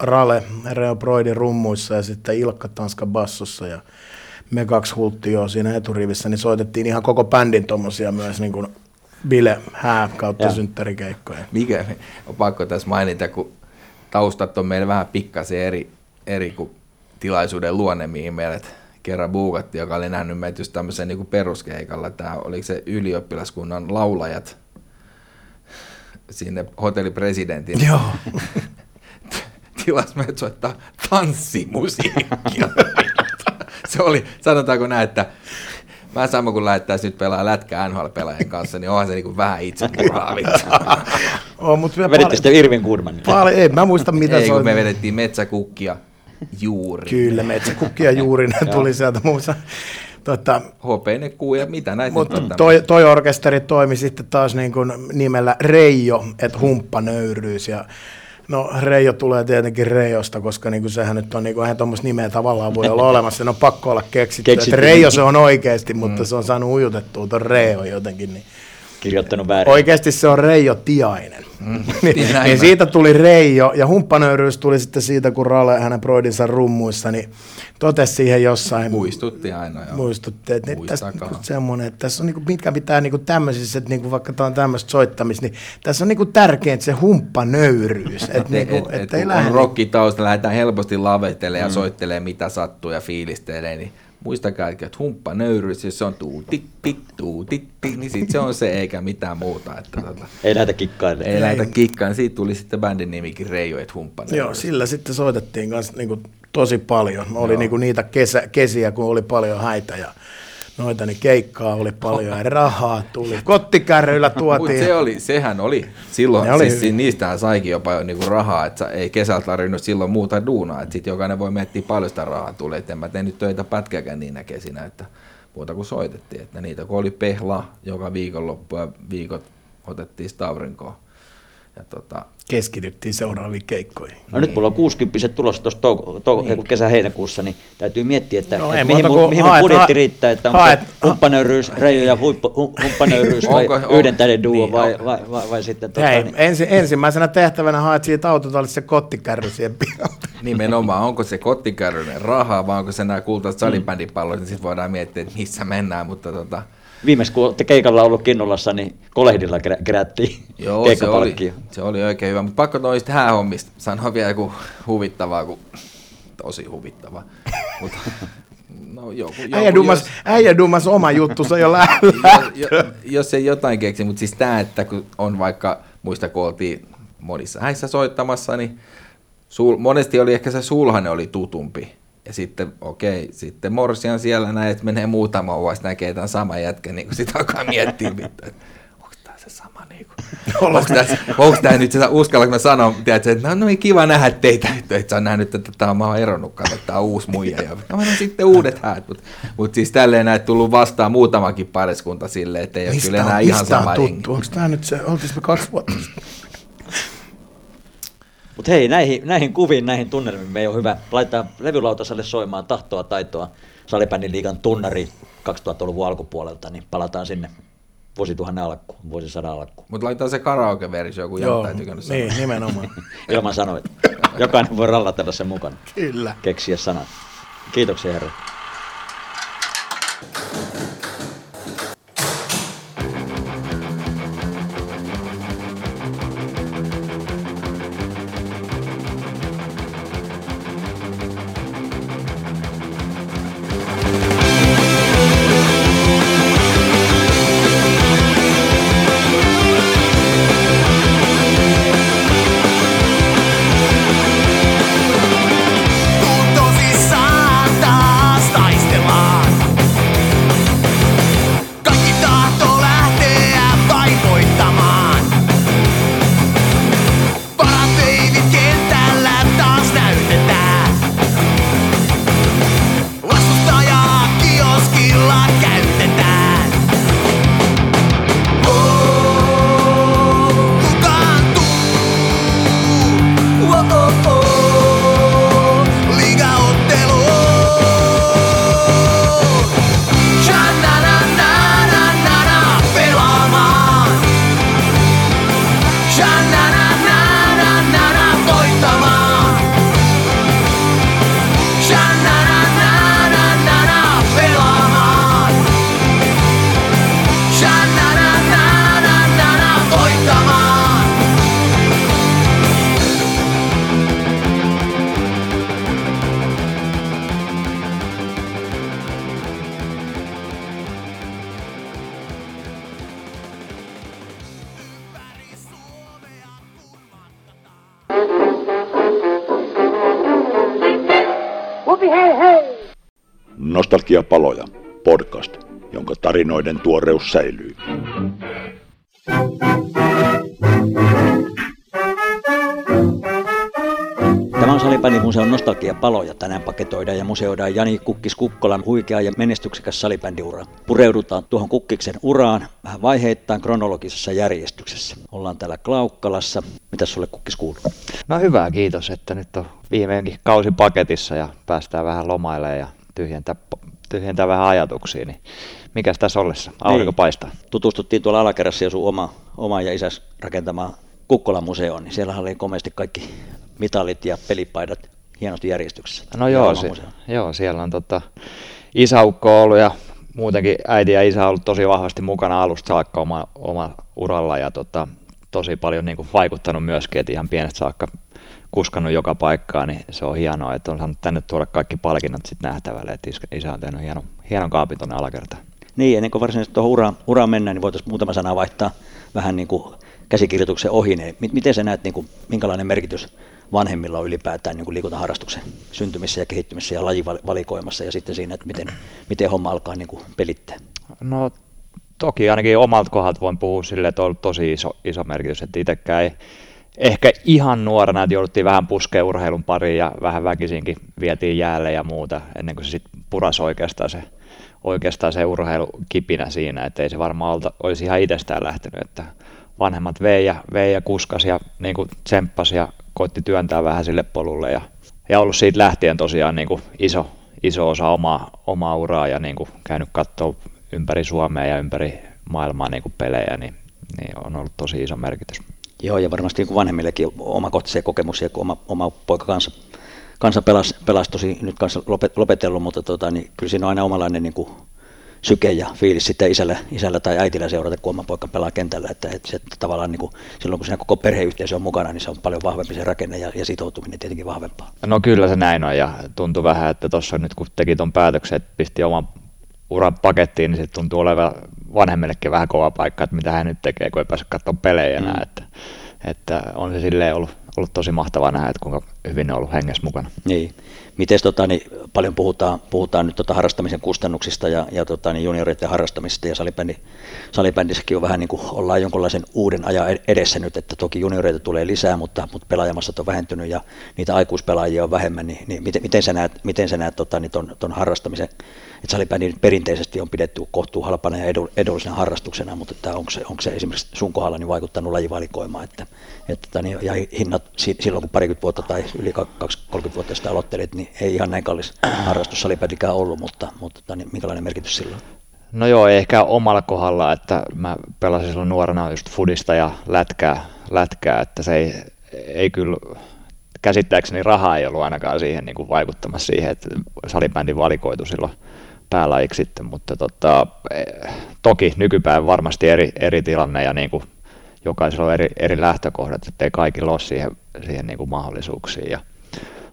Speaker 4: Rale, Reo Broidi rummuissa ja sitten Ilkka Tanska bassossa ja me kaksi hulttioa siinä eturivissä, niin soitettiin ihan koko bändin tommosia myös niin kuin bile, hää kautta
Speaker 2: Joo.
Speaker 4: synttärikeikkoja.
Speaker 3: Mikä on pakko tässä mainita, kun taustat on meillä vähän pikkasen eri, eri kuin tilaisuuden luonne, mihin meidät kerran buukattiin, joka oli nähnyt meitä just tämmöisen niin peruskeikalla. Tämä oliko se ylioppilaskunnan laulajat sinne hotellipresidentin
Speaker 4: Joo.
Speaker 3: tilas meidät soittaa tanssimusiikkia. se oli, sanotaanko näin, että mä sama kun lähettäisiin nyt pelaa lätkää NHL-pelaajien kanssa, niin onhan se niinku vähän itse
Speaker 4: Oh, mut vielä
Speaker 2: Veditte sitten Irvin Kudmanin.
Speaker 4: paljon, ei, mä muista mitä
Speaker 3: Ei,
Speaker 4: se
Speaker 3: kun
Speaker 4: oli.
Speaker 3: me vedettiin metsäkukkia juuri.
Speaker 4: Kyllä, metsäkukkia juuri ne tuli sieltä muussa. Tota,
Speaker 3: Hopeinen kuu ja mitä näitä
Speaker 4: Mutta toi, toi orkesteri toimi sitten taas niin kuin nimellä Reijo, että humppa nöyryys. Ja no Reijo tulee tietenkin Reijosta, koska niin kuin sehän nyt on, niin kuin, eihän tuommoista nimeä tavallaan voi olla olemassa, sen on pakko olla keksitty.
Speaker 2: Keksitty.
Speaker 4: Että Reijo se on oikeasti, mutta se on saanut ujutettua tuon Reijo jotenkin. Niin.
Speaker 2: Kirjoittanut väärin.
Speaker 4: Oikeasti se on Reijo Tiainen. Mm, niin, niin siitä tuli Reijo, ja humppanöyryys tuli sitten siitä, kun Rale hänen broidinsa rummuissa, niin totesi siihen jossain
Speaker 3: Muistutti aina. Joo.
Speaker 4: muistutti, että nyt tässä on semmoinen, että tässä on niinku, mitkä pitää niinku tämmöisissä, että niinku, vaikka tämä on tämmöistä soittamista, niin tässä on niinku tärkeintä se humppanöyryys. Että
Speaker 3: Et,
Speaker 4: niinku,
Speaker 3: et,
Speaker 4: et,
Speaker 3: et,
Speaker 4: ei
Speaker 3: kun
Speaker 4: lähde.
Speaker 3: on rockitausta, lähdetään helposti mm. ja soittelee mitä sattuu ja fiilistelee, niin muistakaa, että humppa nöyryys, jos se on tuu tit tit tuu tit tit, niin sit se on se eikä mitään muuta. Että tota,
Speaker 2: Ei lähdetä kikkailemaan.
Speaker 3: ei lähdetä kikkaan, siitä tuli sitten bändin nimikin Reijo, että humppa
Speaker 4: Joo,
Speaker 3: nöyryys.
Speaker 4: sillä sitten soitettiin kanssa niinku tosi paljon. Oli niinku niitä kesä, kesiä, kun oli paljon häitä ja noita, niin keikkaa oli paljon ja rahaa tuli. Kottikärryillä tuotiin.
Speaker 3: se oli, sehän oli silloin,
Speaker 4: Ne oli
Speaker 3: siis niistähän saikin jopa jo niinku rahaa, että ei kesällä tarvinnut silloin muuta duunaa, että sitten jokainen voi miettiä paljon sitä rahaa tulee, että en mä tehnyt töitä pätkäkään niinä kesinä, että muuta kuin soitettiin, että niitä kun oli pehla joka viikonloppu ja viikot otettiin sitä aurinkoa. Ja tota,
Speaker 4: Keskityttiin seuraaviin keikkoihin.
Speaker 2: No nyt mulla on 60 tulossa tuossa touko, touko, niin. kesä-heinäkuussa, niin täytyy miettiä, että,
Speaker 4: No
Speaker 2: että mihin,
Speaker 4: kuin
Speaker 2: mihin
Speaker 4: haet-
Speaker 2: budjetti
Speaker 4: haet-
Speaker 2: riittää, että onko
Speaker 4: haet-
Speaker 2: se humppanöyryys, Reijo ja huippu, hum- humppanöyryys vai
Speaker 3: Onko- on-
Speaker 2: yhden tähden duo
Speaker 3: niin,
Speaker 2: vai, vai, vai, vai, sitten tota,
Speaker 4: Hei,
Speaker 2: niin,
Speaker 4: ensi, ensimmäisenä tehtävänä haet siitä autotallista se kottikärry siihen pihalle.
Speaker 3: nimenomaan, onko se kottikärryinen rahaa vai onko se nämä kultaiset salibändipallot, niin sitten voidaan miettiä, että missä mennään, mutta tota,
Speaker 2: viimeis kun olette keikalla ollut Kinnulassa, niin kolehdilla kerä- kerättiin
Speaker 3: Joo, se oli, se oli oikein hyvä, mutta pakko noista häähommista sanoa vielä joku huvittavaa, kun tosi huvittavaa. mutta no joku, joku
Speaker 4: Äijä dummas,
Speaker 3: jos,
Speaker 4: äijä dummas oma juttusa jo lähellä.
Speaker 3: jos, jo- jos ei jotain keksi, mutta siis tämä, että kun on vaikka, muista kun oltiin monissa häissä soittamassa, niin sul, monesti oli ehkä se sulhanen oli tutumpi. Ja sitten, okei, sitten Morsian siellä näin, että menee muutama vuosi, näkee tämän saman jätkän, niin kuin sitten alkaa miettiä, että onko tämä se sama niin kuin, onko tämä, onko tämä nyt sitä, uskallanko mä sanoa, tiedätkö, että no, no ei kiva nähdä teitä, että et sä on nähnyt, että tämä on, mä oon eronnut, kato, että tämä on uusi muija, ja no, no sitten uudet häät, mutta mut siis tälleen näin tullut vastaan muutamankin pariskunta silleen, että ei ole kyllä enää ihan sama
Speaker 4: on tuttu? Onko tämä nyt se, oltiinko me kaksi vuotta?
Speaker 2: Mutta hei, näihin, näihin kuviin, näihin tunnelmiin me ei ole hyvä laittaa levylautaselle soimaan tahtoa taitoa Salibändin liigan tunnari 2000-luvun alkupuolelta, niin palataan sinne vuosituhannen alkuun, vuosisadan alkuun.
Speaker 3: Mutta laitetaan se karaoke-versio, kun
Speaker 4: Joo,
Speaker 3: ei tykännyt sanoa.
Speaker 4: niin, nimenomaan.
Speaker 2: Ilman sanoit. Jokainen voi rallatella sen mukana,
Speaker 4: Kyllä.
Speaker 2: keksiä sanat. Kiitoksia herra.
Speaker 5: Nostalgiapaloja, podcast, jonka tarinoiden tuoreus säilyy.
Speaker 2: Tämä on Salibändin museon nostalgiapaloja. Tänään paketoidaan ja museoidaan Jani Kukkis Kukkolan huikea ja menestyksekäs salibändiura. Pureudutaan tuohon Kukkiksen uraan vähän vaiheittain kronologisessa järjestyksessä. Ollaan täällä Klaukkalassa. Mitä sulle Kukkis kuuluu?
Speaker 6: No hyvä, kiitos, että nyt on viimeinkin kausi paketissa ja päästään vähän lomailemaan ja tyhjentää, tyhjentää vähän ajatuksia. Niin mikäs tässä ollessa? Aurinko
Speaker 2: Niin.
Speaker 6: paistaa.
Speaker 2: Tutustuttiin tuolla alakerrassa jo sun oma, oma ja isäs rakentamaan Kukkolan museoon, niin siellä oli komeasti kaikki mitalit ja pelipaidat hienosti järjestyksessä.
Speaker 6: No
Speaker 2: Ja
Speaker 6: joo, se, joo, siellä on tota, isäukko ollut ja muutenkin äiti ja isä on ollut tosi vahvasti mukana alusta saakka oma, oma uralla ja tota, tosi paljon niin kuin vaikuttanut myöskin, että ihan pienestä saakka kuskannut joka paikkaan, niin se on hienoa, että on saanut tänne tuoda kaikki palkinnot sitten nähtävälle, että is- isä on tehnyt hienon, hienon kaapin tuonne alakertaan.
Speaker 2: Niin, ennen kuin varsinaisesti tuohon uraan, uraan mennään, niin voitaisiin muutama sana vaihtaa vähän niin kuin käsikirjoituksen ohi. Niin mi- miten sä näet, niin kuin, minkälainen merkitys vanhemmilla on ylipäätään niin kuin liikuntaharrastuksen syntymisessä ja kehittymisessä ja lajivalikoimassa ja sitten siinä, että miten, miten homma alkaa niin kuin pelittää?
Speaker 6: No toki ainakin omalta kohdalta voin puhua sille, että on ollut tosi iso, iso merkitys, että itsekään ei ehkä ihan nuorena, että jouduttiin vähän puskea urheilun pariin ja vähän väkisinkin vietiin jäälle ja muuta, ennen kuin se sitten purasi oikeastaan se, oikeastaan se urheilukipinä siinä, että ei se varmaan olta, olisi ihan itsestään lähtenyt, että vanhemmat vei ja, vei ja kuskas ja niin kuin tsemppasi ja koitti työntää vähän sille polulle ja, ja ollut siitä lähtien tosiaan niin kuin iso, iso osa omaa, omaa uraa ja niin kuin käynyt katsoa ympäri Suomea ja ympäri maailmaa niin kuin pelejä, niin, niin on ollut tosi iso merkitys.
Speaker 2: Joo, ja varmasti niin vanhemmillekin omakohtaisia kokemuksia, kun oma, oma poika kanssa, kanssa pelasi, pelasi tosi nyt kanssa lopetellut, mutta tota, niin kyllä siinä on aina omanlainen niin kuin syke ja fiilis sitten isällä, isällä tai äitillä seurata, kun oma poika pelaa kentällä. Että, että se, tavallaan niin kuin, silloin kun siinä koko perheyhteisö on mukana, niin se on paljon vahvempi se rakenne ja, ja sitoutuminen tietenkin vahvempaa.
Speaker 6: No kyllä se näin on ja tuntuu vähän, että tuossa nyt kun teki tuon päätöksen, että pisti oman uran pakettiin, niin se tuntuu olevan vanhemmillekin vähän kova paikka, että mitä hän nyt tekee, kun ei pääse katsomaan pelejä enää. Mm. Että, että on se silleen ollut, ollut tosi mahtavaa nähdä, että kuinka hyvin ollut hengessä mukana.
Speaker 2: Niin. Miten tota, niin paljon puhutaan, puhutaan nyt tota harrastamisen kustannuksista ja, ja tota, niin junioreiden harrastamisesta ja salibändi, salibändissäkin on vähän niin kuin ollaan jonkunlaisen uuden ajan edessä nyt, että toki junioreita tulee lisää, mutta, mutta pelaajamassat on vähentynyt ja niitä aikuispelaajia on vähemmän, niin, niin miten, miten sä näet, miten sä näet tota, niin ton, ton harrastamisen, että salibändi perinteisesti on pidetty kohtuu halpana ja edullisena harrastuksena, mutta että onko, se, onko se esimerkiksi sun kohdalla niin vaikuttanut lajivalikoimaan, että, että tota, niin, ja hinnat silloin kun parikymmentä vuotta tai yli 20-30 vuotta sitä aloittelit, niin ei ihan näin kallis harrastus salipädikään ollut, mutta, mutta niin minkälainen merkitys sillä on?
Speaker 6: No joo, ehkä omalla kohdalla, että mä pelasin silloin nuorena just fudista ja lätkää, lätkää että se ei, ei kyllä, käsittääkseni rahaa ei ollut ainakaan siihen niin kuin vaikuttamassa siihen, että salibändi valikoitu silloin päälajiksi sitten, mutta tota, eh, toki nykypäivän varmasti eri, eri tilanne ja niin kuin jokaisella on eri, eri lähtökohdat, että ei kaikilla ole siihen, siihen niin kuin mahdollisuuksia. Ja,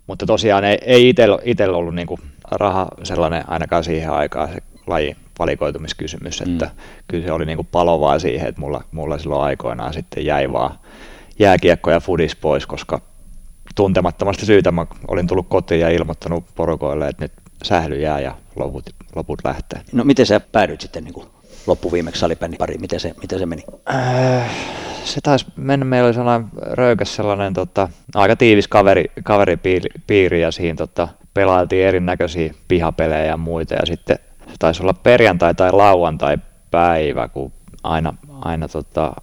Speaker 6: mutta tosiaan ei, ei itsellä ollut niin kuin raha sellainen ainakaan siihen aikaan se laji valikoitumiskysymys, mm. että kyllä se oli niin kuin palovaa siihen, että mulla, mulla silloin aikoinaan sitten jäi vaan jääkiekko ja fudis pois, koska tuntemattomasta syytä mä olin tullut kotiin ja ilmoittanut porukoille, että nyt sähly jää ja loput, loput lähtee.
Speaker 2: No miten sä päädyit sitten niin kuin loppuviimeksi salibändin pariin? Miten se, miten se meni?
Speaker 6: Äh, se taisi mennä, meillä oli sellainen röykäs sellainen tota, aika tiivis kaveri, kaveripiiri ja siinä tota, pelailtiin erinäköisiä pihapelejä ja muita ja sitten taisi olla perjantai tai lauantai päivä, kun aina, aina tota,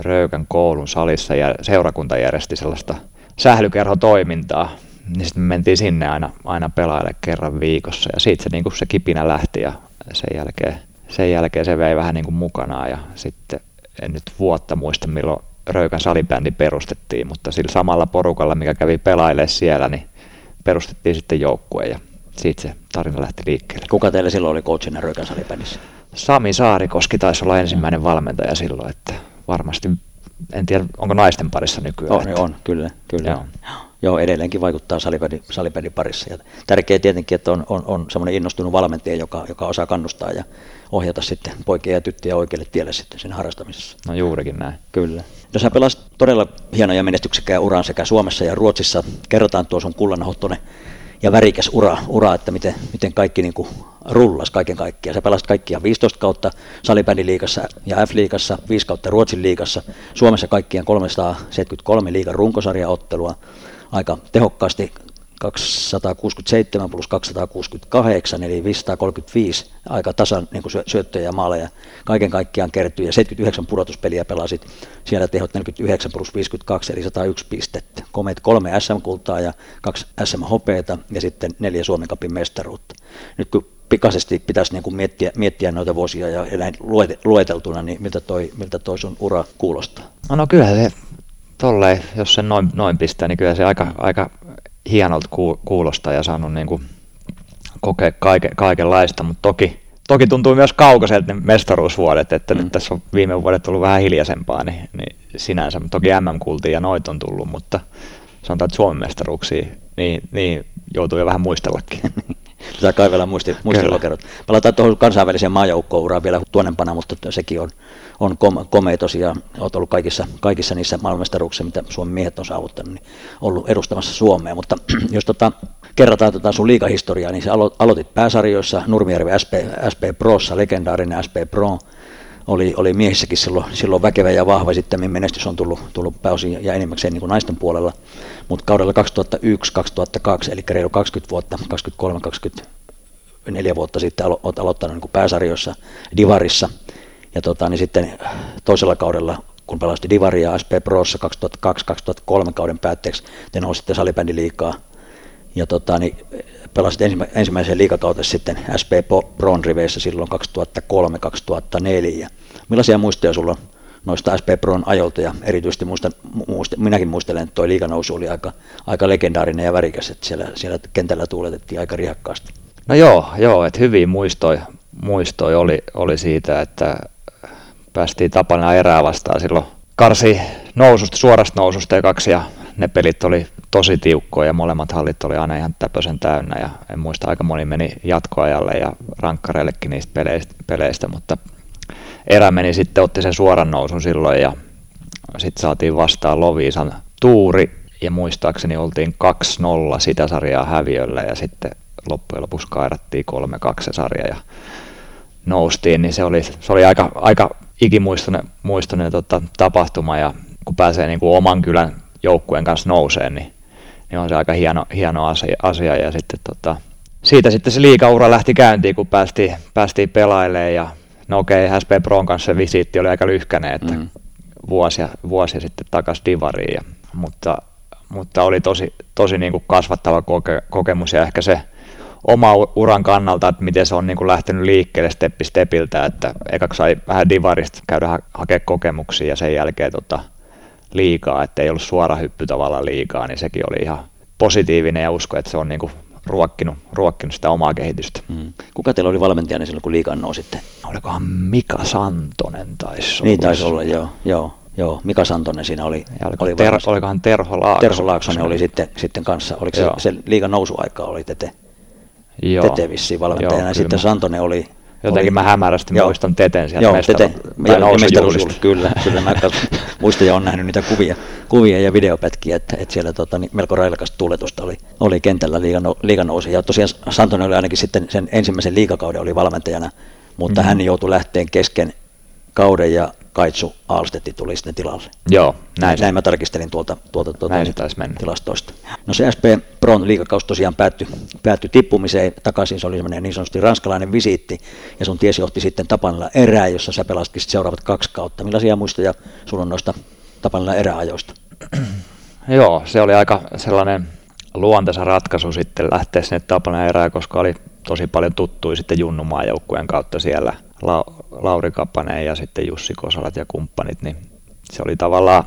Speaker 6: Röykän koulun salissa ja seurakunta järjesti sellaista sählykerhotoimintaa, niin sitten me mentiin sinne aina, aina pelaille kerran viikossa ja siitä se, niin se kipinä lähti ja sen jälkeen, sen jälkeen se vei vähän niin kuin mukanaan ja sitten en nyt vuotta muista milloin Röykän salibändi perustettiin, mutta sillä samalla porukalla, mikä kävi pelailemaan siellä, niin perustettiin sitten joukkue ja siitä se tarina lähti liikkeelle.
Speaker 2: Kuka teillä silloin oli coachina Röykän salibändissä?
Speaker 6: Sami Saarikoski taisi olla ensimmäinen valmentaja silloin, että varmasti, en tiedä onko naisten parissa nykyään.
Speaker 2: On, että... on kyllä. kyllä. Joo. Joo, edelleenkin vaikuttaa salibändin parissa. Ja tärkeää tietenkin, että on, on, on semmoinen innostunut valmentaja, joka, joka osaa kannustaa ja ohjata sitten poikia ja tyttöjä oikealle tielle sitten sen harrastamisessa.
Speaker 6: No juurikin näin.
Speaker 2: Kyllä. No sä pelasit todella hienoja ja menestyksekkää uran sekä Suomessa ja Ruotsissa. Kerrotaan tuo sun kullanahottonen ja värikäs ura, ura että miten, miten kaikki niin kuin rullas kaiken kaikkiaan. Sä pelasit kaikkia 15 kautta salibändiliigassa ja F-liigassa, 5 kautta Ruotsin liigassa, Suomessa kaikkiaan 373 liigan runkosarjaottelua, aika tehokkaasti 267 plus 268, eli 535 aika tasan niin kuin syöttöjä ja maaleja kaiken kaikkiaan kertyi, ja 79 pudotuspeliä pelasit, siellä tehot 49 plus 52, eli 101 pistettä. Komeet kolme SM-kultaa ja kaksi SM-hopeeta, ja sitten neljä Suomen kapin mestaruutta. Nyt kun pikaisesti pitäisi niin kuin miettiä, miettiä noita vuosia ja näin lueteltuna, niin miltä toi, miltä toi sun ura kuulostaa?
Speaker 6: No, no kyllä se tolleen, jos sen noin, noin pistää, niin kyllä se aika, aika hienolta kuulostaa ja saanut niin kuin kokea kaike, kaikenlaista, mutta toki, toki tuntuu myös kaukaiselta ne mestaruusvuodet, että mm. nyt tässä on viime vuodet ollut vähän hiljaisempaa, niin, niin sinänsä toki MM kultiin ja noit on tullut, mutta sanotaan, että Suomen mestaruuksia, niin, niin joutuu jo vähän muistellakin.
Speaker 2: Pitää kaivella muisti, muistilokerot. Palataan tuohon kansainväliseen maajoukkouraan vielä tuonnempana, mutta sekin on, on kom, komea tosiaan. Olet ollut kaikissa, kaikissa niissä maailmanmestaruuksissa, mitä Suomen miehet on saavuttanut, niin ollut edustamassa Suomea. Mutta jos tota, kerrataan tota sun liikahistoriaa, niin sä alo, aloitit pääsarjoissa Nurmijärvi SP, SP Prossa, legendaarinen SP Pro, oli, oli miehissäkin silloin, silloin väkevä ja vahva, sitten menestys on tullut, tullut pääosin ja enimmäkseen niin kuin naisten puolella, mutta kaudella 2001-2002, eli reilu 20 vuotta, 23-24 vuotta sitten alo, olet aloittanut niin kuin pääsarjoissa Divarissa, ja tota, niin sitten toisella kaudella kun pelasti Divaria SP Prossa 2002-2003 kauden päätteeksi, te nousitte salibändiliikaa. Ja tota, niin pelasit ensimmä, ensimmäisen liikakauden sitten SP Pron riveissä silloin 2003-2004. Millaisia muistoja sulla on noista SP Pron ajolta ja erityisesti muistan, muist, minäkin muistelen, että tuo liikanousu oli aika, aika legendaarinen ja värikäs, että siellä, siellä kentällä tuuletettiin aika rihakkaasti.
Speaker 6: No joo, joo että hyviä muistoja, muistoja oli, oli siitä, että päästiin tapana erää vastaan silloin karsi noususta, suorasta noususta ja kaksi ja ne pelit oli tosi tiukkoja ja molemmat hallit oli aina ihan täpösen täynnä ja en muista aika moni meni jatkoajalle ja rankkareillekin niistä peleistä, peleistä mutta erä meni sitten, otti sen suoran nousun silloin ja sitten saatiin vastaan Loviisan tuuri ja muistaakseni oltiin 2-0 sitä sarjaa häviöllä ja sitten loppujen lopuksi kairattiin 3-2 sarja ja noustiin, niin se oli, se oli aika, aika ikimuistoinen muistoinen, tota, tapahtuma ja kun pääsee niin kuin oman kylän joukkueen kanssa nousee, niin, niin on se aika hieno, hieno asia, asia. ja sitten tota, siitä sitten se liikaura lähti käyntiin, kun päästiin, päästiin pelailemaan ja no okei, okay, SP Proon kanssa se visiitti oli aika lyhkäinen, että mm. vuosia, vuosia sitten takaisin divariin, ja, mutta, mutta oli tosi, tosi niin kuin kasvattava koke, kokemus ja ehkä se oma uran kannalta, että miten se on niin kuin lähtenyt liikkeelle steppi stepiltä, että ekaksi sai vähän divarista käydä ha- hakea kokemuksia ja sen jälkeen tota, liikaa, että ei ollut suora hyppy tavallaan liikaa, niin sekin oli ihan positiivinen ja usko, että se on niin kuin ruokkinut, ruokkinut sitä omaa kehitystä. Mm.
Speaker 2: Kuka teillä oli valmentajana silloin, kun liikaan nousitte?
Speaker 6: Olikohan Mika Santonen taisi
Speaker 2: Niin taisi olla, joo. joo. Joo, Mika Santonen siinä oli.
Speaker 6: Ja oliko oli ter, olikohan Terho Laaksonen?
Speaker 2: Terho Laaksonen oli sitten, sitten kanssa. Oliko se, se liigan nousuaika oli Tete? Joo. Tete vissiin valmentajana. Joo, sitten Santonen oli
Speaker 6: Jotenkin
Speaker 2: oli,
Speaker 6: mä hämärästi joo, muistan Teten sieltä
Speaker 2: joo, mestaro, tete, ja, mestaruusjuhlista. Kyllä, kyllä mä muistan ja on nähnyt niitä kuvia, kuvia ja videopätkiä, että, että siellä tota, niin melko railakasta tuletusta oli, oli kentällä liiganousi. Ja tosiaan Santonen oli ainakin sitten sen ensimmäisen liikakauden oli valmentajana, mutta mm-hmm. hän joutui lähteen kesken kauden ja Kaitsu Alstetti tuli sitten tilalle.
Speaker 6: Joo, näin.
Speaker 2: Näin mä tarkistelin tuolta, tuolta, tuolta
Speaker 6: näin niin
Speaker 2: tilastoista. No se SP Pron liikakaus tosiaan päättyi, päättyi tippumiseen takaisin, se oli semmoinen niin sanotusti ranskalainen visiitti, ja sun tiesi johti sitten Tapanilla erää, jossa sä pelastit seuraavat kaksi kautta. Millaisia muistoja sulla on noista Tapanilla eräajoista?
Speaker 6: Joo, se oli aika sellainen luontaisa ratkaisu sitten lähteä sinne Tapanilla erää, koska oli tosi paljon tuttuja sitten Junnumaan joukkueen kautta siellä – La, Lauri Kapanen ja sitten Jussi Kosalat ja kumppanit, niin se oli tavallaan,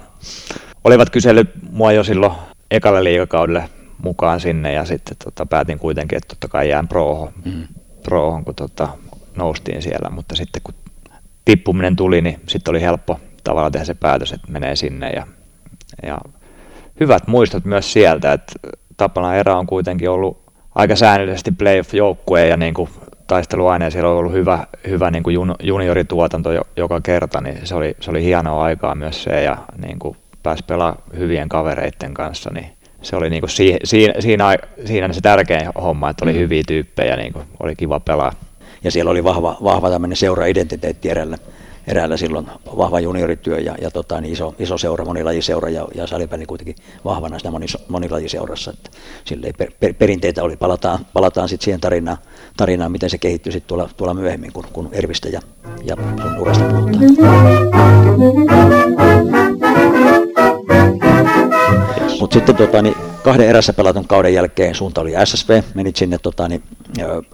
Speaker 6: olivat kysely mua jo silloin ekalle liikakaudelle mukaan sinne ja sitten tota, päätin kuitenkin, että totta kai jään proho, mm. prohon, kun tota, noustiin siellä, mutta sitten kun tippuminen tuli, niin sitten oli helppo tavallaan tehdä se päätös, että menee sinne ja, ja hyvät muistot myös sieltä, että Tapana erä on kuitenkin ollut aika säännöllisesti playoff-joukkue ja niin kuin taisteluaine ja siellä on ollut hyvä, hyvä niin kuin juniorituotanto joka kerta, niin se oli, se oli hienoa aikaa myös se ja niin kuin pääsi pelaamaan hyvien kavereiden kanssa, niin se oli niin kuin si, siinä, siinä, siinä se tärkein homma, että oli mm. hyviä tyyppejä, niin kuin oli kiva pelaa.
Speaker 2: Ja siellä oli vahva, vahva tämmöinen seura-identiteetti erällä eräällä silloin vahva juniorityö ja, ja tota, niin iso, iso seura, monilajiseura ja, ja salipäni kuitenkin vahvana sitä moni, monilajiseurassa. Että per, per, perinteitä oli, palataan, palataan sitten siihen tarinaan, tarinaan, miten se kehittyi sit tuolla, tuolla myöhemmin, kun, kun Ervistä ja, ja sun urasta puhutaan. Mutta sitten tota, niin kahden erässä pelatun kauden jälkeen suunta oli SSV, menit sinne tota, niin,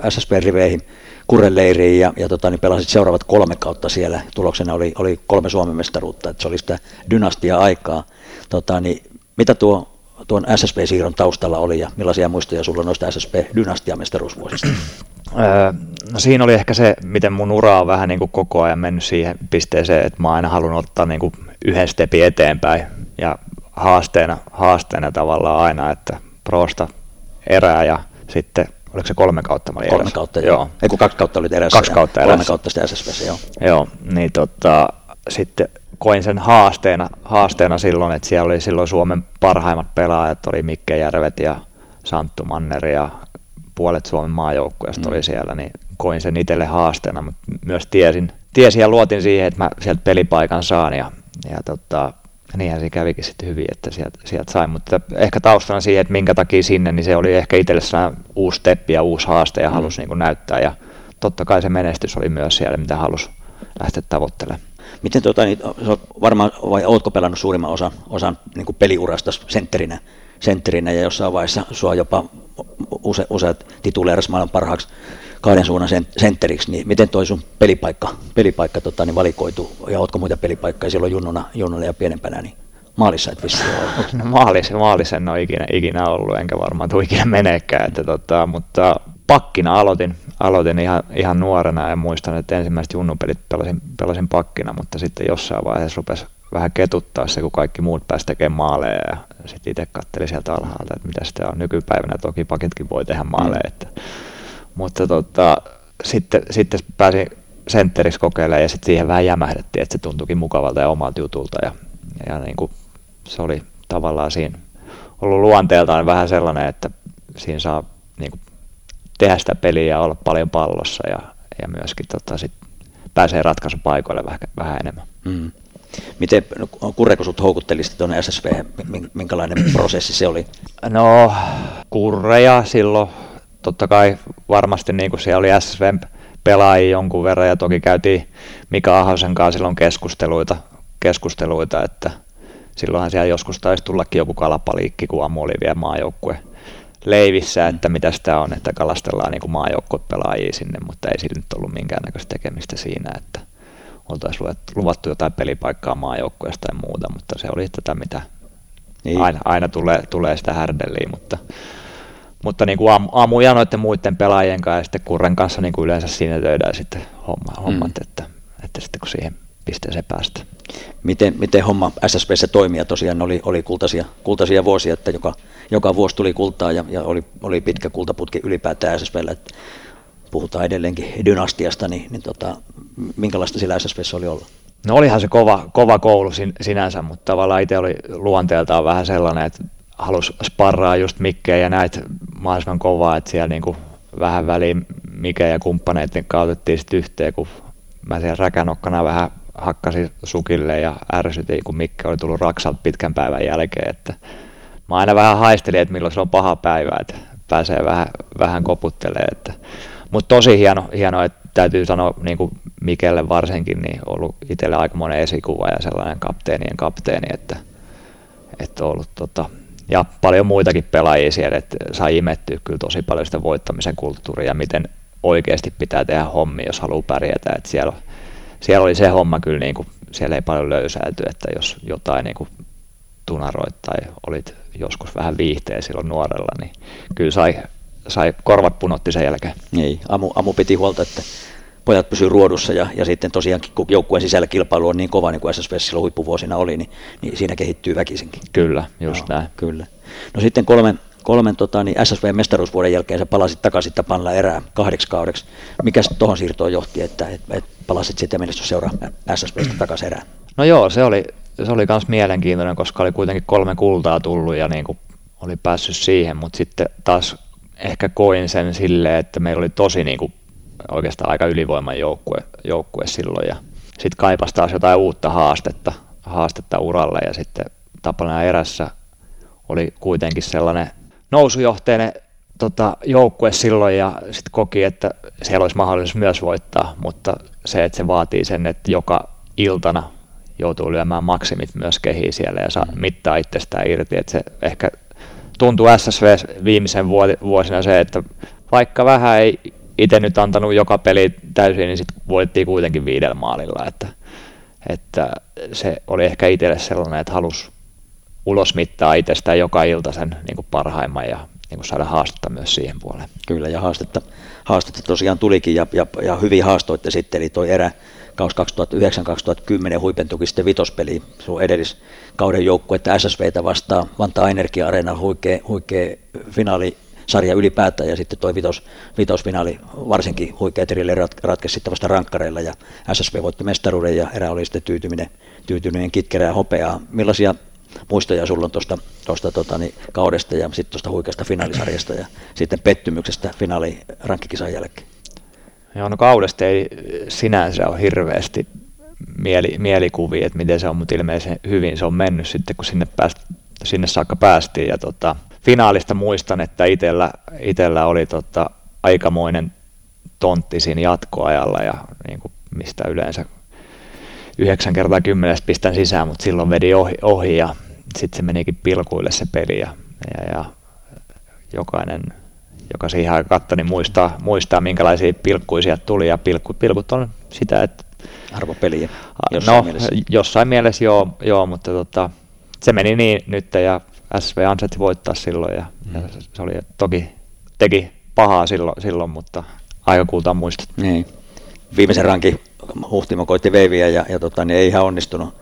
Speaker 2: SSV-riveihin kurreleiriin ja, ja tota, niin pelasit seuraavat kolme kautta siellä. Tuloksena oli, oli kolme Suomen mestaruutta, että se oli sitä dynastia-aikaa. Tota, niin, mitä tuo tuon SSP-siirron taustalla oli ja millaisia muistoja sulla noista SSP-dynastiamestaruusvuosista?
Speaker 6: Öö, no siinä oli ehkä se, miten mun ura on vähän niin kuin koko ajan mennyt siihen pisteeseen, että mä aina halunnut ottaa niin kuin yhden stepin eteenpäin ja haasteena, haasteena tavallaan aina, että prosta erää ja sitten oliko se kolme kautta mä olin
Speaker 2: Kolme
Speaker 6: erässä?
Speaker 2: kautta, joo. Ei kun kaksi kautta oli erässä.
Speaker 6: Kaksi kautta
Speaker 2: Kolme
Speaker 6: erässä.
Speaker 2: kautta sitä SSVssä, joo.
Speaker 6: Joo, niin tota, sitten koin sen haasteena, haasteena silloin, että siellä oli silloin Suomen parhaimmat pelaajat, oli Mikke Järvet ja Santtu Manner ja puolet Suomen maajoukkueesta mm. oli siellä, niin koin sen itselle haasteena, mutta myös tiesin, tiesin ja luotin siihen, että mä sieltä pelipaikan saan ja, ja tota, niinhän se kävikin sitten hyvin, että sieltä, sieltä sain, mutta ehkä taustana siihen, että minkä takia sinne, niin se oli ehkä itselle uusi steppi ja uusi haaste ja halusi niin kuin näyttää. Ja totta kai se menestys oli myös siellä, mitä halusi lähteä tavoittelemaan.
Speaker 2: Miten tota, niin, varmaan, vai ootko pelannut suurimman osan, osan niin peliurasta sentterinä, sentterinä? Ja jossain vaiheessa sua jopa use, useat tituleeras maailman parhaaksi kahden suunnan sen- sentteriksi, niin miten toi sun pelipaikka, pelipaikka tota, niin valikoitu ja ootko muita pelipaikkoja silloin junnuna, junnuna ja pienempänä, niin maalissa et vissiin ole.
Speaker 6: No maalis, maalis en ole ikinä, ikinä ollut, enkä varmaan tule ikinä menekään, että tota, mutta pakkina aloitin, aloitin ihan, ihan nuorena ja muistan, että ensimmäiset junnupelit pelasin, pelasin pakkina, mutta sitten jossain vaiheessa rupesi vähän ketuttaa se, kun kaikki muut pääsi tekemään maaleja ja sitten itse katselin sieltä alhaalta, että mitä sitä on nykypäivänä, toki pakitkin voi tehdä maaleja, että, mutta tota, sitten, sitten pääsin sentteriksi kokeilemaan ja sitten siihen vähän jämähdettiin, että se tuntuikin mukavalta ja omalta jutulta ja, ja niin kuin se oli tavallaan siinä ollut luonteeltaan vähän sellainen, että siinä saa niin kuin tehdä sitä peliä ja olla paljon pallossa ja, ja myöskin tota, sit pääsee ratkaisupaikoille vähän, vähän enemmän.
Speaker 2: Mm. Miten Kurreko sut houkutteli tuonne SSV, min- minkälainen prosessi se oli?
Speaker 6: No, kurreja silloin, totta kai varmasti niin kuin siellä oli SSVn pelaajia jonkun verran ja toki käytiin Mika Ahosen kanssa silloin keskusteluita, keskusteluita että silloinhan siellä joskus taisi tullakin joku kalapaliikki, kun Amu oli vielä maajoukkue leivissä, että mitä sitä on, että kalastellaan niin maajoukkuepelaajia sinne, mutta ei sillä nyt ollut minkäännäköistä tekemistä siinä, että oltaisiin luvat- luvattu jotain pelipaikkaa maajoukkueesta tai muuta, mutta se oli tätä, mitä
Speaker 2: Niin.
Speaker 6: aina, aina tulee, tulee sitä härdelliä, mutta, mutta niin kuin aamu, aamu ja noiden muiden pelaajien kanssa ja sitten Kurren kanssa niin kuin yleensä siinä töidään sitten homma, hommat, mm. että, että sitten kun siihen pisteeseen päästään.
Speaker 2: Miten, miten homma SSVssä toimii? Tosiaan oli, oli kultaisia, kultaisia vuosia, että joka, joka vuosi tuli kultaa ja, ja oli, oli pitkä kultaputki ylipäätään SSVllä. Että puhutaan edelleenkin dynastiasta, niin, niin tota, minkälaista sillä SSVssä oli olla?
Speaker 6: No olihan se kova, kova koulu sin, sinänsä, mutta tavallaan itse oli luonteeltaan vähän sellainen, että halusi sparraa just Mikkeä ja näitä mahdollisimman kovaa, että siellä niinku vähän väliin Mikke ja kumppaneiden kautta sitten yhteen, kun mä siellä räkänokkana vähän hakkasin sukille ja ärsytin, kun Mikke oli tullut Raksalta pitkän päivän jälkeen, että mä aina vähän haistelin, että milloin se on paha päivä, että pääsee vähän, vähän koputtelemaan, että mutta tosi hieno, hieno, että täytyy sanoa niin kuin Mikelle varsinkin, niin ollut itselle aika monen esikuva ja sellainen kapteenien kapteeni, että, että ollut tota, ja paljon muitakin pelaajia siellä, että sai imettyä kyllä tosi paljon sitä voittamisen kulttuuria miten oikeasti pitää tehdä hommia, jos haluaa pärjätä. Että siellä, siellä oli se homma kyllä, niin kuin, siellä ei paljon löysäilty, että jos jotain niin kuin tunaroit tai olit joskus vähän viihteen silloin nuorella, niin kyllä sai, sai korvat punotti sen jälkeen.
Speaker 2: Ei, Amu, Amu piti huolta, että pojat pysyy ruodussa ja, ja sitten tosiaankin kun joukkueen sisällä kilpailu on niin kova, niin kuin SSV silloin huippuvuosina oli, niin, niin siinä kehittyy väkisinkin.
Speaker 6: Kyllä, just
Speaker 2: Joo,
Speaker 6: näin.
Speaker 2: Kyllä. No sitten kolmen, kolmen tota, niin SSV-mestaruusvuoden jälkeen sä palasit takaisin Tapanilla erää kahdeksi kaudeksi. Mikäs tuohon siirtoon johti, että et, et palasit sitten menestysseuraa SSVstä takaisin erään?
Speaker 6: No joo, se oli, se oli myös mielenkiintoinen, koska oli kuitenkin kolme kultaa tullut ja niin kuin oli päässyt siihen, mutta sitten taas ehkä koin sen silleen, että meillä oli tosi niin kuin oikeastaan aika ylivoiman joukkue, joukkue silloin sitten kaipasi taas jotain uutta haastetta, haastetta uralle ja sitten Tapana erässä oli kuitenkin sellainen nousujohteinen tota, joukkue silloin ja sitten koki, että siellä olisi mahdollisuus myös voittaa, mutta se, että se vaatii sen, että joka iltana joutuu lyömään maksimit myös kehiin siellä ja saa mittaa itsestään irti, että se ehkä tuntuu SSV viimeisen vuosina se, että vaikka vähän ei itse nyt antanut joka peli täysin, niin sitten voittiin kuitenkin viidellä maalilla, että, että se oli ehkä itselle sellainen, että halusi ulosmittaa itsestään joka ilta sen niin kuin parhaimman ja niin kuin saada haastetta myös siihen puoleen.
Speaker 2: Kyllä, ja haastetta, haastetta tosiaan tulikin, ja, ja, ja hyvin haastoitte sitten, eli toi erä kaus 2009-2010 huipentukin sitten vitospeli, sun edelliskauden joukkuetta SSVtä vastaan Vantaa Energia-areenalla huikea, huikea finaali sarja ylipäätään ja sitten toi vitos, vitosfinaali varsinkin huikea trille rat, ratkesi sitten vasta rankkareilla ja SSV voitti mestaruuden ja erä oli sitten tyytyminen, tyytyminen kitkerää hopeaa. Millaisia muistoja sulla on tuosta tosta, tota, niin, kaudesta ja sitten tuosta huikeasta finaalisarjasta ja sitten pettymyksestä finaali rankkikisan jälkeen?
Speaker 6: Joo, no kaudesta ei sinänsä ole hirveästi mieli, mielikuvia, että miten se on, mutta ilmeisesti hyvin se on mennyt sitten, kun sinne, pääst, sinne saakka päästiin. Ja tota, finaalista muistan, että itellä, itellä oli tota, aikamoinen tontti siinä jatkoajalla ja niin kuin mistä yleensä yhdeksän kertaa kymmenestä pistän sisään, mutta silloin vedi ohi, ohi ja sitten se menikin pilkuille se peli ja, ja, ja jokainen, joka siihen aikaan katsoi, niin muistaa, muistaa, minkälaisia pilkkuja sieltä tuli ja pilkku, pilkut on sitä, että
Speaker 2: arvopeliä jossain
Speaker 6: no,
Speaker 2: mielessä.
Speaker 6: jossain mielessä joo, joo mutta tota, se meni niin nyt ja SV ansaitsi voittaa silloin ja, mm. ja se oli toki teki pahaa silloin, silloin mutta aika kultaa muistot.
Speaker 2: Niin. Viimeisen rankin Huhtimo koitti veiviä ja, ja tota, niin ei ihan onnistunut.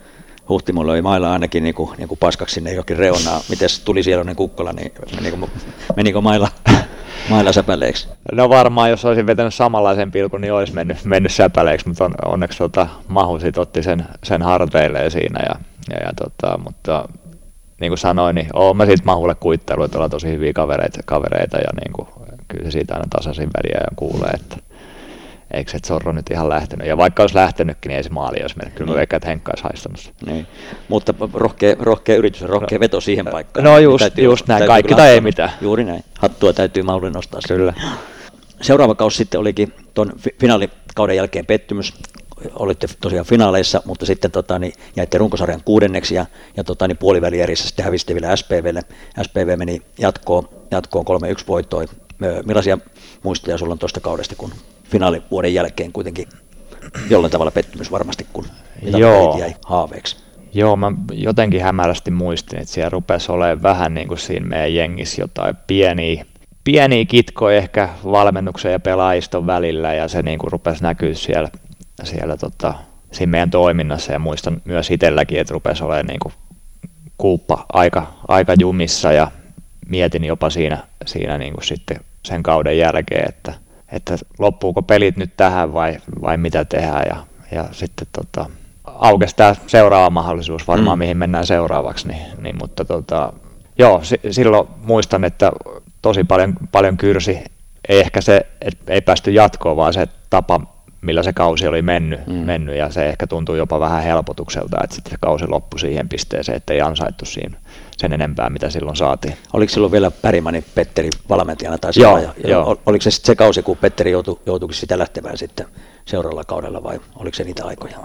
Speaker 2: Huhtimo löi mailla ainakin niin kuin, niin kuin paskaksi sinne johonkin reunaan. Miten tuli siellä kukkola, niin menikö, menikö mailla, mailla säpäleeksi?
Speaker 6: No varmaan, jos olisin vetänyt samanlaisen pilkun, niin olisi mennyt, mennyt säpäleeksi, mutta on, onneksi tota, Mahu sit otti sen, sen harteilleen siinä. Ja, ja, ja tota, mutta niin kuin sanoin, niin olen mä siitä Mahulle kuittailu, että ollaan tosi hyviä kavereita, kavereita ja niin kuin, kyllä se siitä aina tasaisin väliä ja kuulee, että eikö se Zorro nyt ihan lähtenyt. Ja vaikka olisi lähtenytkin, niin ei se maali olisi mennyt. Kyllä niin. veikkaan, että Henkka olisi haistanut
Speaker 2: niin. Mutta rohkea, rohkea yritys rohkea veto siihen paikkaan.
Speaker 6: No just, just näin, kaikki tai ei mitään.
Speaker 2: Juuri näin. Hattua täytyy Maulin nostaa.
Speaker 6: Kyllä.
Speaker 2: Seuraava kausi sitten olikin tuon finaalikauden jälkeen pettymys. Olitte tosiaan finaaleissa, mutta sitten tota, niin, jäitte runkosarjan kuudenneksi ja, ja tota, niin puolivälierissä sitten hävisitte vielä SPVlle. SPV meni jatkoon, jatkoon 3-1 voittoon. Millaisia muistoja sulla on tuosta kaudesta, kun finaalivuoden jälkeen kuitenkin jollain tavalla pettymys varmasti, kun
Speaker 6: Joo.
Speaker 2: jäi haaveeksi.
Speaker 6: Joo, mä jotenkin hämärästi muistin, että siellä rupesi olemaan vähän niin kuin siinä meidän jengissä jotain pieniä, pieniä kitkoja ehkä valmennuksen ja pelaajiston välillä ja se niin kuin rupesi näkyä siellä, siellä tota, siinä meidän toiminnassa ja muistan myös itselläkin, että rupesi olemaan niin kuin kuuppa aika, aika jumissa ja mietin jopa siinä, siinä niin kuin sitten sen kauden jälkeen, että – että loppuuko pelit nyt tähän vai, vai mitä tehdään ja, ja sitten tota, aukesi tämä seuraava mahdollisuus varmaan, mm. mihin mennään seuraavaksi, niin, niin mutta tota, joo, s- silloin muistan, että tosi paljon, paljon kyrsi, ei ehkä se, että ei päästy jatkoon, vaan se tapa, millä se kausi oli mennyt, mm. mennyt ja se ehkä tuntui jopa vähän helpotukselta, että sitten se kausi loppui siihen pisteeseen, että ei ansaittu siinä sen enempää, mitä silloin saatiin.
Speaker 2: Oliko silloin vielä Pärimani Petteri valmentajana tai
Speaker 6: joo,
Speaker 2: ja,
Speaker 6: joo.
Speaker 2: Oliko se se kausi, kun Petteri joutui, joutuikin sitä lähtemään sitten seuraavalla kaudella vai oliko se niitä aikoja?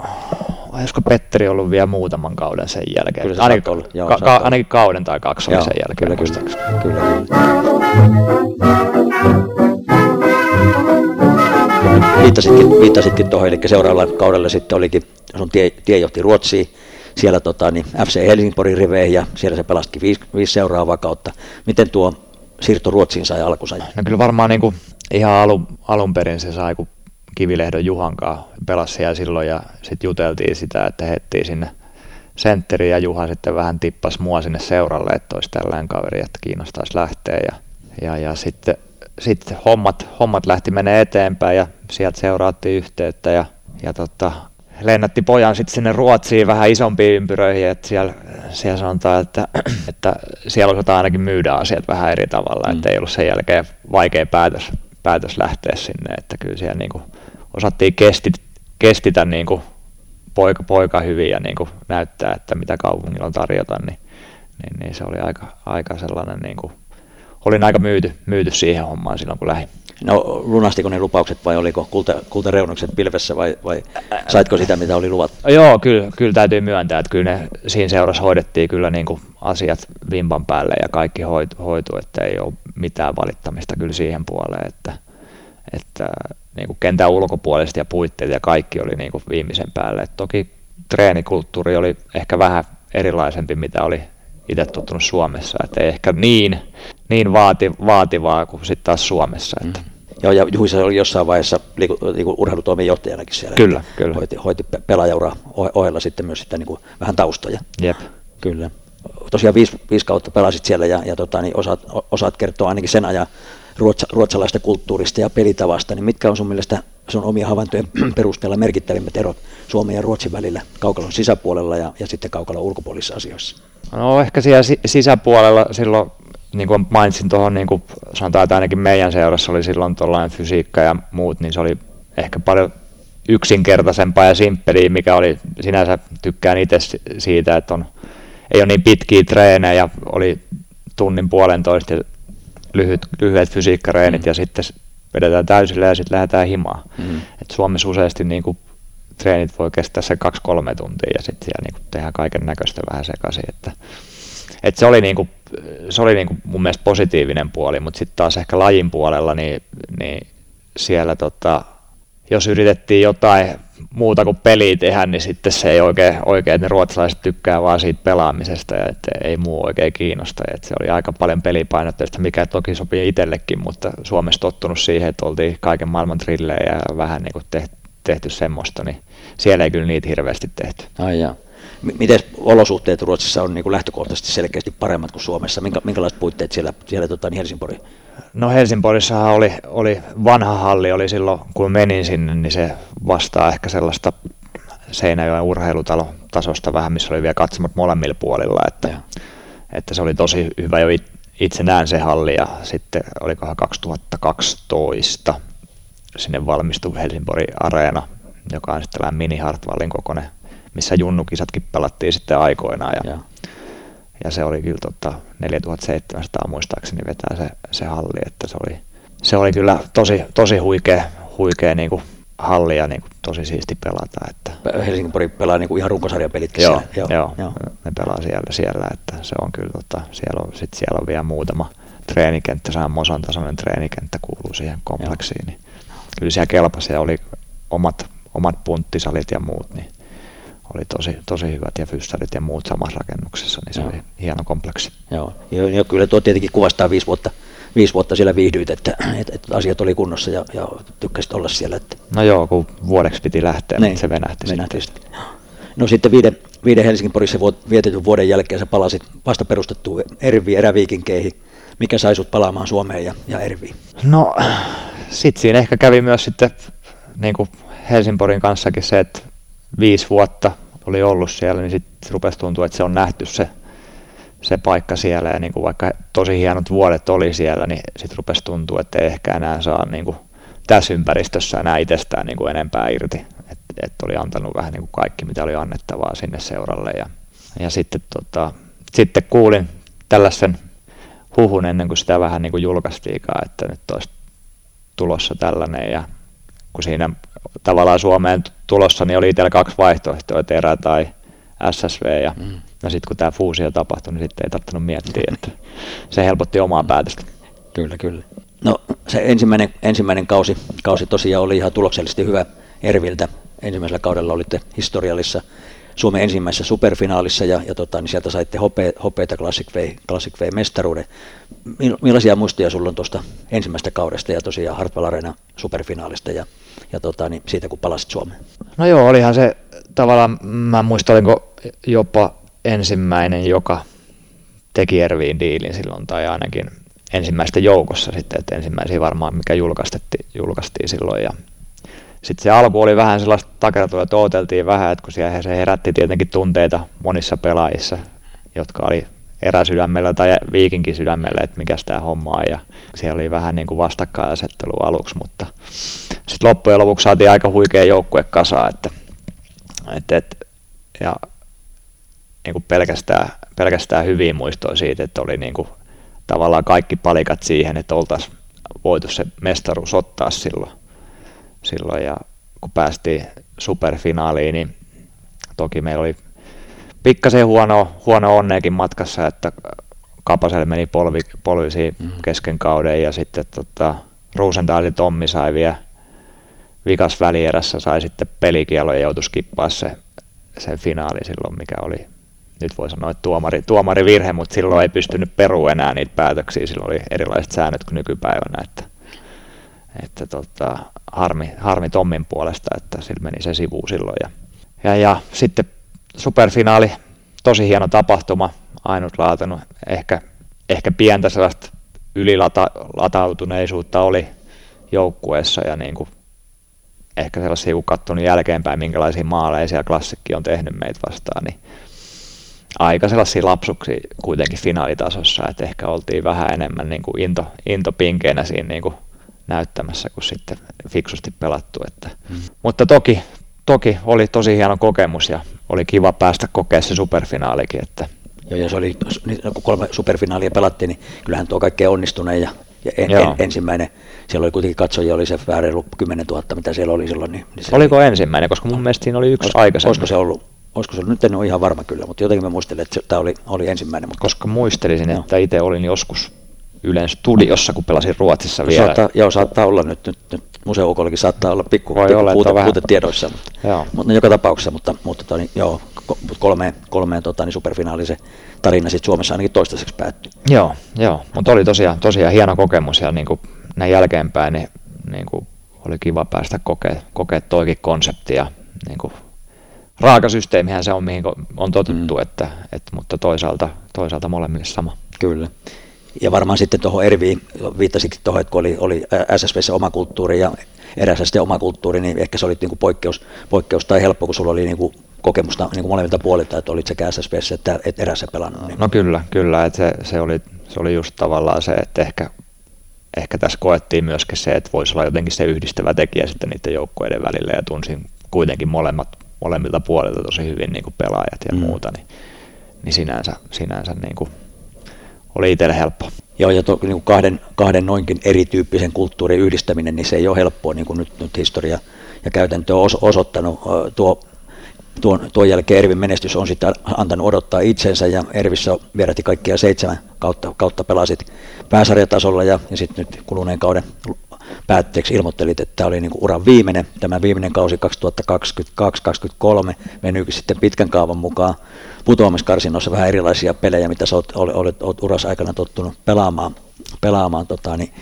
Speaker 6: Vai olisiko Petteri ollut vielä muutaman kauden sen jälkeen?
Speaker 2: Kyllä se
Speaker 6: ainakin,
Speaker 2: ollut. Joo,
Speaker 6: ka- ka- ainakin kauden tai kaksi oli sen jälkeen.
Speaker 2: Kyllä, kyllä, kyllä, kyllä. Viittasitkin, viittasitkin tuohon, eli seuraavalla kaudella sitten olikin, sun tie, tie johti Ruotsiin, siellä tota, niin FC Helsingborgin riveihin ja siellä se pelastikin viisi, viisi seuraavaa kautta. Miten tuo siirto Ruotsiin sai alkunsa?
Speaker 6: No kyllä varmaan niin kuin ihan alun, alun perin se sai, kun Kivilehdon Juhankaa pelasi siellä silloin ja sitten juteltiin sitä, että hettiin sinne sentteri ja Juha sitten vähän tippas mua sinne seuralle, että olisi tällainen kaveri, että kiinnostaisi lähteä ja, ja, ja sitten, sitten hommat, hommat lähti menee eteenpäin ja sieltä seuraattiin yhteyttä ja, ja tota, lennätti pojan sitten sinne Ruotsiin vähän isompiin ympyröihin, että siellä, siellä sanotaan, että, että siellä osataan ainakin myydä asiat vähän eri tavalla, mm. että ei ollut sen jälkeen vaikea päätös, päätös lähteä sinne, että kyllä siellä niin kuin osattiin kestit, kestitä niin kuin poika, poika hyvin ja niin kuin näyttää, että mitä kaupungilla on tarjota, niin, niin, niin se oli aika, aika sellainen, niin kuin, olin aika myyty, myyty siihen hommaan silloin kun lähdin.
Speaker 2: No lunastiko ne lupaukset vai oliko kulta, kultareunukset pilvessä vai, vai saitko sitä mitä oli luvattu?
Speaker 6: Joo, kyllä, kyllä täytyy myöntää, että kyllä ne siinä seurassa hoidettiin kyllä niin kuin asiat vimpan päälle ja kaikki hoitu, hoitu, että ei ole mitään valittamista kyllä siihen puoleen, että, että niin kuin kentän ulkopuolisesti ja puitteet ja kaikki oli niin kuin viimeisen päälle. Et toki treenikulttuuri oli ehkä vähän erilaisempi, mitä oli itse tottunut Suomessa, että ei ehkä niin, niin vaati, vaativaa kuin sitten taas Suomessa. Että. Mm.
Speaker 2: Joo, ja Juhisa oli jossain vaiheessa liiku, liiku urheilutoimen johtajanakin siellä.
Speaker 6: Kyllä, kyllä.
Speaker 2: Hoiti, hoiti pelaajaura ohella sitten myös sitten niin kuin vähän taustoja.
Speaker 6: Jep.
Speaker 2: Kyllä. tosiaan viisi, viisi kautta pelasit siellä ja, ja tota, niin osaat, osaat kertoa ainakin sen ajan ruotsa, ruotsalaista kulttuurista ja pelitavasta, niin mitkä on sun mielestä sun omia havaintojen perusteella merkittävimmät erot Suomen ja Ruotsin välillä kaukalon sisäpuolella ja, ja sitten kaukalon ulkopuolisissa asioissa?
Speaker 6: No ehkä siellä sisäpuolella silloin, niin kuin mainitsin tuohon, niin kuin sanotaan, että ainakin meidän seurassa oli silloin tuollainen fysiikka ja muut, niin se oli ehkä paljon yksinkertaisempaa ja simppeliä, mikä oli sinänsä tykkään itse siitä, että on, ei ole niin pitkiä treenejä ja oli tunnin puolentoista lyhyt, lyhyet fysiikkareenit mm. ja sitten vedetään täysillä ja sitten lähdetään himaan. Mm. Et Suomessa useasti niin kuin, treenit voi kestää se kaksi-kolme tuntia ja sitten siellä niin kuin, tehdään kaiken näköistä vähän sekaisin. Että, et se oli, niin kuin, se oli niin kuin mun mielestä positiivinen puoli, mutta sitten taas ehkä lajin puolella, niin, niin siellä tota, jos yritettiin jotain muuta kuin peliä tehdä, niin sitten se ei oikein, oikein ne ruotsalaiset tykkää vaan siitä pelaamisesta ja että ei muu oikein kiinnosta. Että se oli aika paljon pelipainotteista, mikä toki sopii itsellekin, mutta Suomessa tottunut siihen, että oltiin kaiken maailman trillejä ja vähän niin kuin tehty, tehty semmoista, niin siellä ei kyllä niitä hirveästi tehty.
Speaker 2: Ai jaa. Miten olosuhteet Ruotsissa on niin kuin lähtökohtaisesti selkeästi paremmat kuin Suomessa? Minkä, minkälaiset puitteet siellä, siellä tota, niin Helsingborg
Speaker 6: No Helsingborgissahan oli, oli vanha halli, oli silloin kun menin sinne, niin se vastaa ehkä sellaista Seinäjoen urheilutalo tasosta vähän, missä oli vielä katsomot molemmilla puolilla, että, että se oli tosi hyvä jo itse näen se halli ja sitten olikohan 2012 sinne valmistui Helsingborgin areena, joka on sitten tällainen mini Hartwallin kokoinen, missä junnukisatkin pelattiin sitten aikoinaan ja, ja ja se oli kyllä tota 4700 muistaakseni vetää se, se halli, että se oli, se oli kyllä tosi, tosi huikea, huikea niin kuin halli ja niin kuin tosi siisti pelata. Että.
Speaker 2: Helsingin pelaa niin kuin ihan runkosarjapelitkin
Speaker 6: joo, siellä. Joo, joo, ne pelaa siellä, siellä että se on kyllä, tota, siellä, on, sit siellä on vielä muutama treenikenttä, sehän Mosan tasoinen treenikenttä kuuluu siihen kompleksiin, niin kyllä siellä kelpasi ja oli omat, omat punttisalit ja muut, niin oli tosi, tosi hyvät ja fyssarit ja muut samassa rakennuksessa, niin se Joo. oli hieno kompleksi.
Speaker 2: Joo, ja, ja kyllä tuo tietenkin kuvastaa viisi vuotta, viisi vuotta siellä viihdyit, että, että, että asiat oli kunnossa ja, ja tykkäsit olla siellä. Että...
Speaker 6: No joo, kun vuodeksi piti lähteä, niin, mutta se venähti, venähti sitten. sitten.
Speaker 2: No sitten viiden, viiden Helsingin-Porissa vietetyn vuoden jälkeen sä palasit vasta perustettuun Ervi eräviikinkeihin. Mikä sai sut palaamaan Suomeen ja, ja Erviin?
Speaker 6: No sitten siinä ehkä kävi myös sitten niin kuin Helsingporin kanssakin se, että viisi vuotta oli ollut siellä, niin sitten rupesi tuntua, että se on nähty se, se paikka siellä. Ja niin kuin vaikka tosi hienot vuodet oli siellä, niin sitten rupesi tuntua, että ei ehkä enää saa niin kuin tässä ympäristössä enää itsestään niin kuin enempää irti. Että et oli antanut vähän niin kuin kaikki, mitä oli annettavaa sinne seuralle. Ja, ja sitten, tota, sitten kuulin tällaisen huhun ennen kuin sitä vähän niin kuin julkaistiikaan, että nyt olisi tulossa tällainen. Ja kun siinä tavallaan Suomeen tulossa, niin oli itsellä kaksi vaihtoehtoa, Terä tai SSV. Ja, mm. ja sitten kun tämä fuusio tapahtui, niin sitten ei tarvinnut miettiä, että se helpotti omaa päätöstä.
Speaker 2: Kyllä, kyllä. No se ensimmäinen, ensimmäinen kausi, kausi tosiaan oli ihan tuloksellisesti hyvä Erviltä. Ensimmäisellä kaudella olitte historiallisessa Suomen ensimmäisessä superfinaalissa ja, ja tota, niin sieltä saitte hope, hopeita Classic V, Classic V mestaruuden. Millaisia muistoja sulla on tuosta ensimmäisestä kaudesta ja tosiaan Hartwell Arena superfinaalista ja, ja tota, niin siitä kun palasit Suomeen?
Speaker 6: No joo, olihan se tavallaan, mä muistan, olinko jopa ensimmäinen, joka teki Erviin diilin silloin, tai ainakin ensimmäistä joukossa sitten, että ensimmäisiä varmaan, mikä julkaistettiin, julkaistiin silloin, ja sitten se alku oli vähän sellaista takertua, että ooteltiin vähän, että kun siellä se herätti tietenkin tunteita monissa pelaajissa, jotka oli eräsydämellä tai viikinkin sydämellä, että mikä tämä homma on. Ja siellä oli vähän niin kuin vastakkainasettelu aluksi, mutta sitten loppujen lopuksi saatiin aika huikea joukkue kasaan, että, että, että ja niin kuin pelkästään, pelkästään hyviä muistoja siitä, että oli niin kuin tavallaan kaikki palikat siihen, että oltaisiin voitu se mestaruus ottaa silloin silloin ja kun päästiin superfinaaliin, niin toki meillä oli pikkasen huono, huono onneekin matkassa, että Kapaselle meni polvi, polvisi mm. kesken kauden ja sitten tota, Rosendahlin Tommi sai vielä vikas välierässä, sai sitten pelikielo ja joutui skippaa se, se finaali silloin, mikä oli nyt voi sanoa, että tuomari, tuomari virhe, mutta silloin ei pystynyt peru enää niitä päätöksiä, silloin oli erilaiset säännöt kuin nykypäivänä, että, että tota, harmi, harmi Tommin puolesta, että sillä meni se sivu silloin. Ja, ja, ja sitten superfinaali, tosi hieno tapahtuma, ainutlaatuinen. Ehkä, ehkä pientä sellaista ylilatautuneisuutta oli joukkueessa ja niin kuin ehkä sellaisia, kun katsonut jälkeenpäin, minkälaisia maaleja siellä klassikki on tehnyt meitä vastaan, niin aika sellaisia lapsuksia kuitenkin finaalitasossa, että ehkä oltiin vähän enemmän niin kuin into, intopinkeinä siinä niin kuin näyttämässä kuin sitten fiksusti pelattu. Että. Mm. Mutta toki, toki oli tosi hieno kokemus ja oli kiva päästä kokea se superfinaalikin. Että.
Speaker 2: Joo, ja se oli, kun kolme superfinaalia pelattiin, niin kyllähän tuo kaikkein onnistuneen ja, ja en, en, ensimmäinen, siellä oli kuitenkin katsojia, oli se vähän reilu 10 000, mitä siellä oli silloin. Niin, niin
Speaker 6: Oliko oli, ensimmäinen, koska mun mielestä siinä oli yksi olis, aikaisemmin.
Speaker 2: Olisiko se ollut, olisiko se ollut, nyt en ole ihan varma kyllä, mutta jotenkin mä muistelen, että tämä oli, oli ensimmäinen. Mutta...
Speaker 6: Koska muistelisin, että itse olin joskus Ylen studiossa, kun pelasin Ruotsissa vielä.
Speaker 2: Saattaa, joo, saattaa olla nyt, nyt, nyt museoukollakin saattaa olla pikku, Voi pikku olla, puute, puute tiedoissa, mutta, joo. mutta joka tapauksessa, mutta, mutta toni, joo, kolmeen, kolmeen tota, niin superfinaali se tarina sitten Suomessa ainakin toistaiseksi päättyi.
Speaker 6: Joo, joo. mutta oli tosiaan, tosiaan hieno kokemus ja niin kuin näin jälkeenpäin niin, niin kuin oli kiva päästä kokea, kokea toikin konsepti ja niin kuin, raakasysteemihän se on, mihin on totuttu, mm. että, että, mutta toisaalta, toisaalta molemmille sama.
Speaker 2: Kyllä. Ja varmaan sitten tuohon Erviin viittasikin tuohon, että kun oli, oli SSVssä oma kulttuuri ja erässä sitten oma kulttuuri, niin ehkä se oli niin kuin poikkeus, poikkeus tai helppo, kun sulla oli niin kuin kokemusta niin kuin molemmilta puolilta, että olit sekä SSVssä että, että erässä pelannut. Niin.
Speaker 6: No kyllä, kyllä että se, se, oli, se oli just tavallaan se, että ehkä, ehkä tässä koettiin myöskin se, että voisi olla jotenkin se yhdistävä tekijä sitten niiden joukkueiden välillä ja tunsin kuitenkin molemmat, molemmilta puolilta tosi hyvin niin kuin pelaajat ja mm. muuta, niin, niin sinänsä, sinänsä niin kuin oli itselle helppo.
Speaker 2: Joo, ja to, niin kuin kahden, kahden noinkin erityyppisen kulttuurin yhdistäminen, niin se ei ole helppoa, niin kuin nyt, nyt historia ja käytäntö on osoittanut. Tuo, tuon, tuon jälkeen Ervin menestys on sitten antanut odottaa itsensä, ja Ervissä vierähti kaikkia seitsemän kautta, kautta pelasit pääsarjatasolla, ja, ja sitten nyt kuluneen kauden päätteeksi ilmoittelit, että tämä oli niin kuin uran viimeinen, tämä viimeinen kausi 2022-2023 menyykin sitten pitkän kaavan mukaan putoamiskarsinnossa vähän erilaisia pelejä, mitä sä olet, olet, olet, uras aikana tottunut pelaamaan, pelaamaan tota, niin,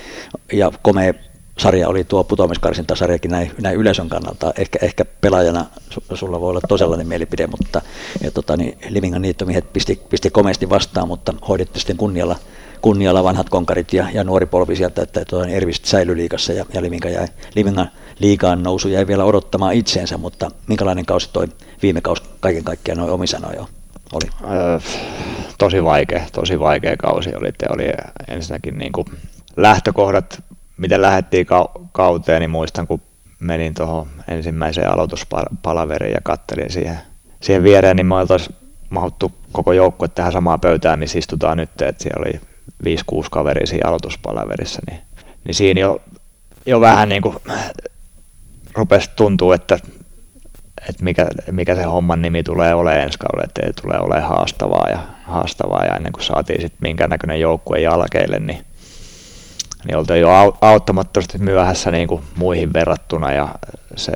Speaker 2: ja komea sarja oli tuo putoamiskarsintasarjakin näin, näin yleisön kannalta. Ehkä, ehkä pelaajana sulla voi olla toisenlainen mielipide, mutta ja, tota, niin Livingan niittomiehet pisti, pisti komeasti vastaan, mutta hoiditte sitten kunnialla kunnialla vanhat konkarit ja, ja nuori polvi sieltä, että tuo Ervist säilyi liikassa ja, ja Livinga jäi, Livingan liikaan nousu jäi vielä odottamaan itseensä, mutta minkälainen kausi toi viime kausi kaiken kaikkiaan noin omisanoja oli? Öö,
Speaker 6: tosi vaikea, tosi vaikea kausi oli. Te oli ensinnäkin niin kuin lähtökohdat, miten lähdettiin kauteen, niin muistan kun menin tuohon ensimmäiseen aloituspalaveriin ja kattelin siihen, siihen viereen, niin me oltaisiin mahuttu koko joukkue tähän samaan pöytään, missä istutaan nyt, että siellä oli 5-6 kaveria siinä aloituspalaverissa, niin, niin siinä jo, jo vähän niin kuin rupesi tuntua, että, että mikä, mikä se homman nimi tulee olemaan ensi kaudella, että ei tule olemaan haastavaa ja, haastavaa. Ja ennen kuin saatiin sitten minkä näköinen joukkue jalkeille, niin, niin oltiin jo auttamattomasti myöhässä niin kuin muihin verrattuna. Ja se,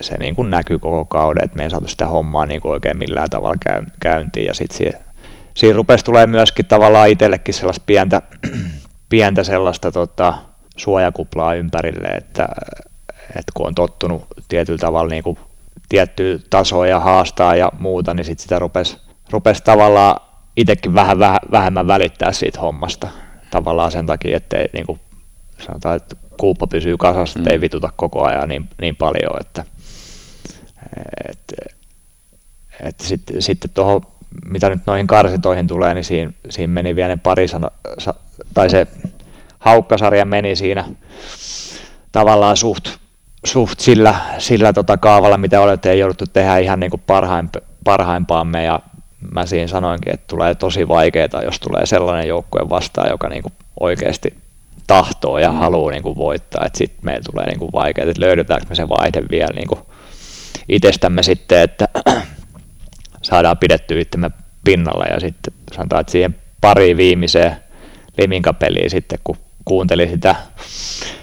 Speaker 6: se niin kuin näkyy koko kauden, että me ei saatu sitä hommaa niin kuin oikein millään tavalla käyntiin. Ja sitten siinä rupesi tulee myöskin tavallaan itsellekin sellaista pientä, pientä sellaista tota, suojakuplaa ympärille, että, että kun on tottunut tietyllä tavalla niin kuin tiettyä tasoa ja haastaa ja muuta, niin sitten sitä rupesi, rupesi tavallaan itsekin vähän, vähän vähemmän välittää siitä hommasta. Tavallaan sen takia, ettei niin kuin sanotaan, että kuuppa pysyy kasassa, mm. vituta koko ajan niin, niin paljon, että et, et sitten, sitten tuohon mitä nyt noihin karsitoihin tulee, niin siinä, siinä meni vielä ne pari sana, tai se haukkasarja meni siinä tavallaan suht, suht sillä, sillä tota kaavalla, mitä olette ei jouduttu tehdä ihan niin kuin parhaimp, parhaimpaamme. Ja mä siinä sanoinkin, että tulee tosi vaikeaa, jos tulee sellainen joukkue vastaan, joka niin kuin oikeasti tahtoo ja haluaa niin kuin voittaa, että sitten meillä tulee niin kuin vaikeaa, että löydetäänkö me se vaihde vielä niin kuin itsestämme sitten, että saadaan pidettyä itsemme pinnalla ja sitten sanotaan, että siihen pari viimeiseen Liminka-peliin sitten, kun kuuntelin sitä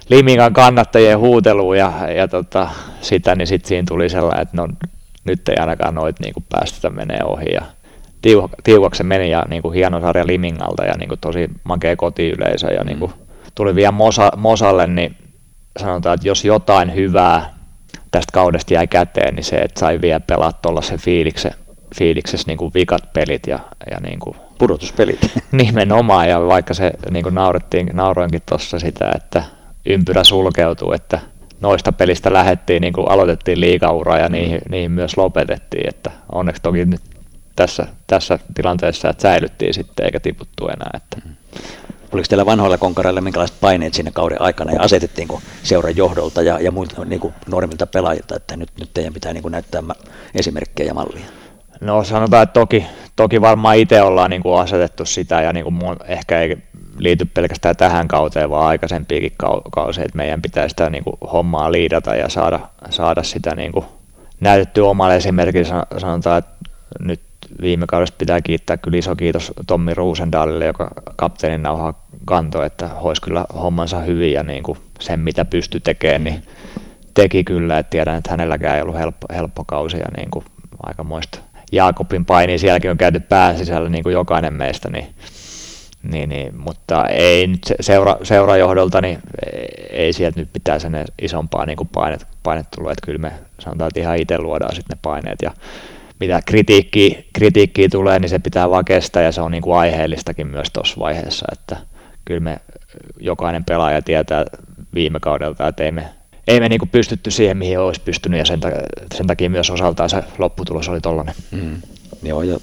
Speaker 6: Liminkan kannattajien huutelua ja, ja tota, sitä, niin sitten siinä tuli sellainen, että no, nyt ei ainakaan noit niin kuin päästetä menee ohi ja tiukaksi se meni ja niin kuin hieno sarja Limingalta ja niin kuin tosi makea kotiyleisö ja niin kuin tuli vielä Mosa, Mosalle, niin sanotaan, että jos jotain hyvää tästä kaudesta jäi käteen, niin se, että sai vielä pelaa tuollaisen fiiliksen, fiiliksessä niin kuin vikat pelit ja, ja niin kuin
Speaker 2: Pudotuspelit.
Speaker 6: Nimenomaan, ja vaikka se niin kuin naurettiin, nauroinkin tuossa sitä, että ympyrä sulkeutuu, että noista pelistä lähettiin, niin kuin aloitettiin liikauraa ja niihin, niihin myös lopetettiin, että onneksi toki nyt tässä, tässä tilanteessa, että säilyttiin sitten eikä tiputtu enää. Että.
Speaker 2: Oliko teillä vanhoilla konkareilla minkälaiset paineet siinä kauden aikana ja asetettiinko seuran johdolta ja, ja muilta niin kuin normilta pelaajilta, että nyt, nyt teidän pitää niin kuin näyttää esimerkkejä ja mallia?
Speaker 6: No sanotaan, että toki, toki varmaan itse ollaan niin kuin asetettu sitä ja niin kuin mun, ehkä ei liity pelkästään tähän kauteen, vaan aikaisempiakin kausia, että meidän pitää sitä niin kuin hommaa liidata ja saada, saada sitä niin kuin näytettyä omalle esimerkiksi. Sanotaan, että nyt viime kaudesta pitää kiittää kyllä iso kiitos Tommi Ruusendaalille, joka kapteenin nauhaa kantoi, että hoisi kyllä hommansa hyvin ja niin kuin sen mitä pystyi tekemään, niin teki kyllä, että tiedän, että hänelläkään ei ollut helppo, helppo kausi ja niin kuin aikamoista Jaakobin paini, sielläkin on käyty pään sisällä niin kuin jokainen meistä, niin, niin, niin, mutta ei nyt seura, seurajohdolta, niin ei sieltä nyt pitää sen isompaa niin kuin painet, painet tullut, että kyllä me sanotaan, että ihan itse luodaan sitten ne paineet. Ja mitä kritiikkiä, kritiikkiä tulee, niin se pitää vaan kestää. Ja se on niin kuin aiheellistakin myös tuossa vaiheessa, että kyllä me jokainen pelaaja tietää viime kaudelta, että ei me, ei me niin kuin pystytty siihen, mihin olisi pystynyt ja sen, sen takia myös osaltaan se lopputulos oli tollainen. Mm.
Speaker 2: Joo, ja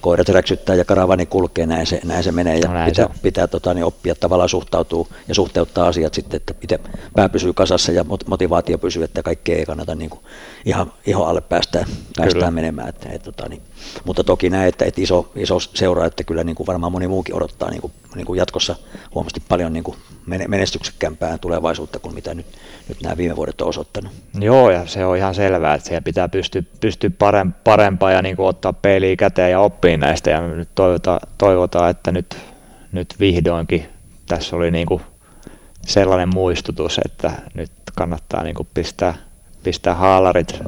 Speaker 2: koirat räksyttää ja karavani kulkee, näin se, näin se menee ja no pitää, pitää tota, niin oppia tavallaan suhtautua ja suhteuttaa asiat sitten, että itse pää pysyy kasassa ja motivaatio pysyy, että kaikkea ei kannata niin kuin ihan iho alle päästään, päästään menemään. Että, et, tota, niin, mutta toki näin, että, että iso, iso seura, että kyllä niin kuin varmaan moni muukin odottaa niin kuin, niin kuin jatkossa huomasti paljon niin kuin menestyksekkämpää tulevaisuutta kuin mitä nyt, nyt nämä viime vuodet on osoittanut.
Speaker 6: Joo, ja se on ihan selvää, että siellä pitää pystyä, pystyä parempaa ja niin kuin ottaa peiliä käteen ja oppia näistä, ja nyt toivotaan, toivotaan että nyt, nyt vihdoinkin tässä oli niin kuin sellainen muistutus, että nyt kannattaa niin kuin pistää, pistää haalarit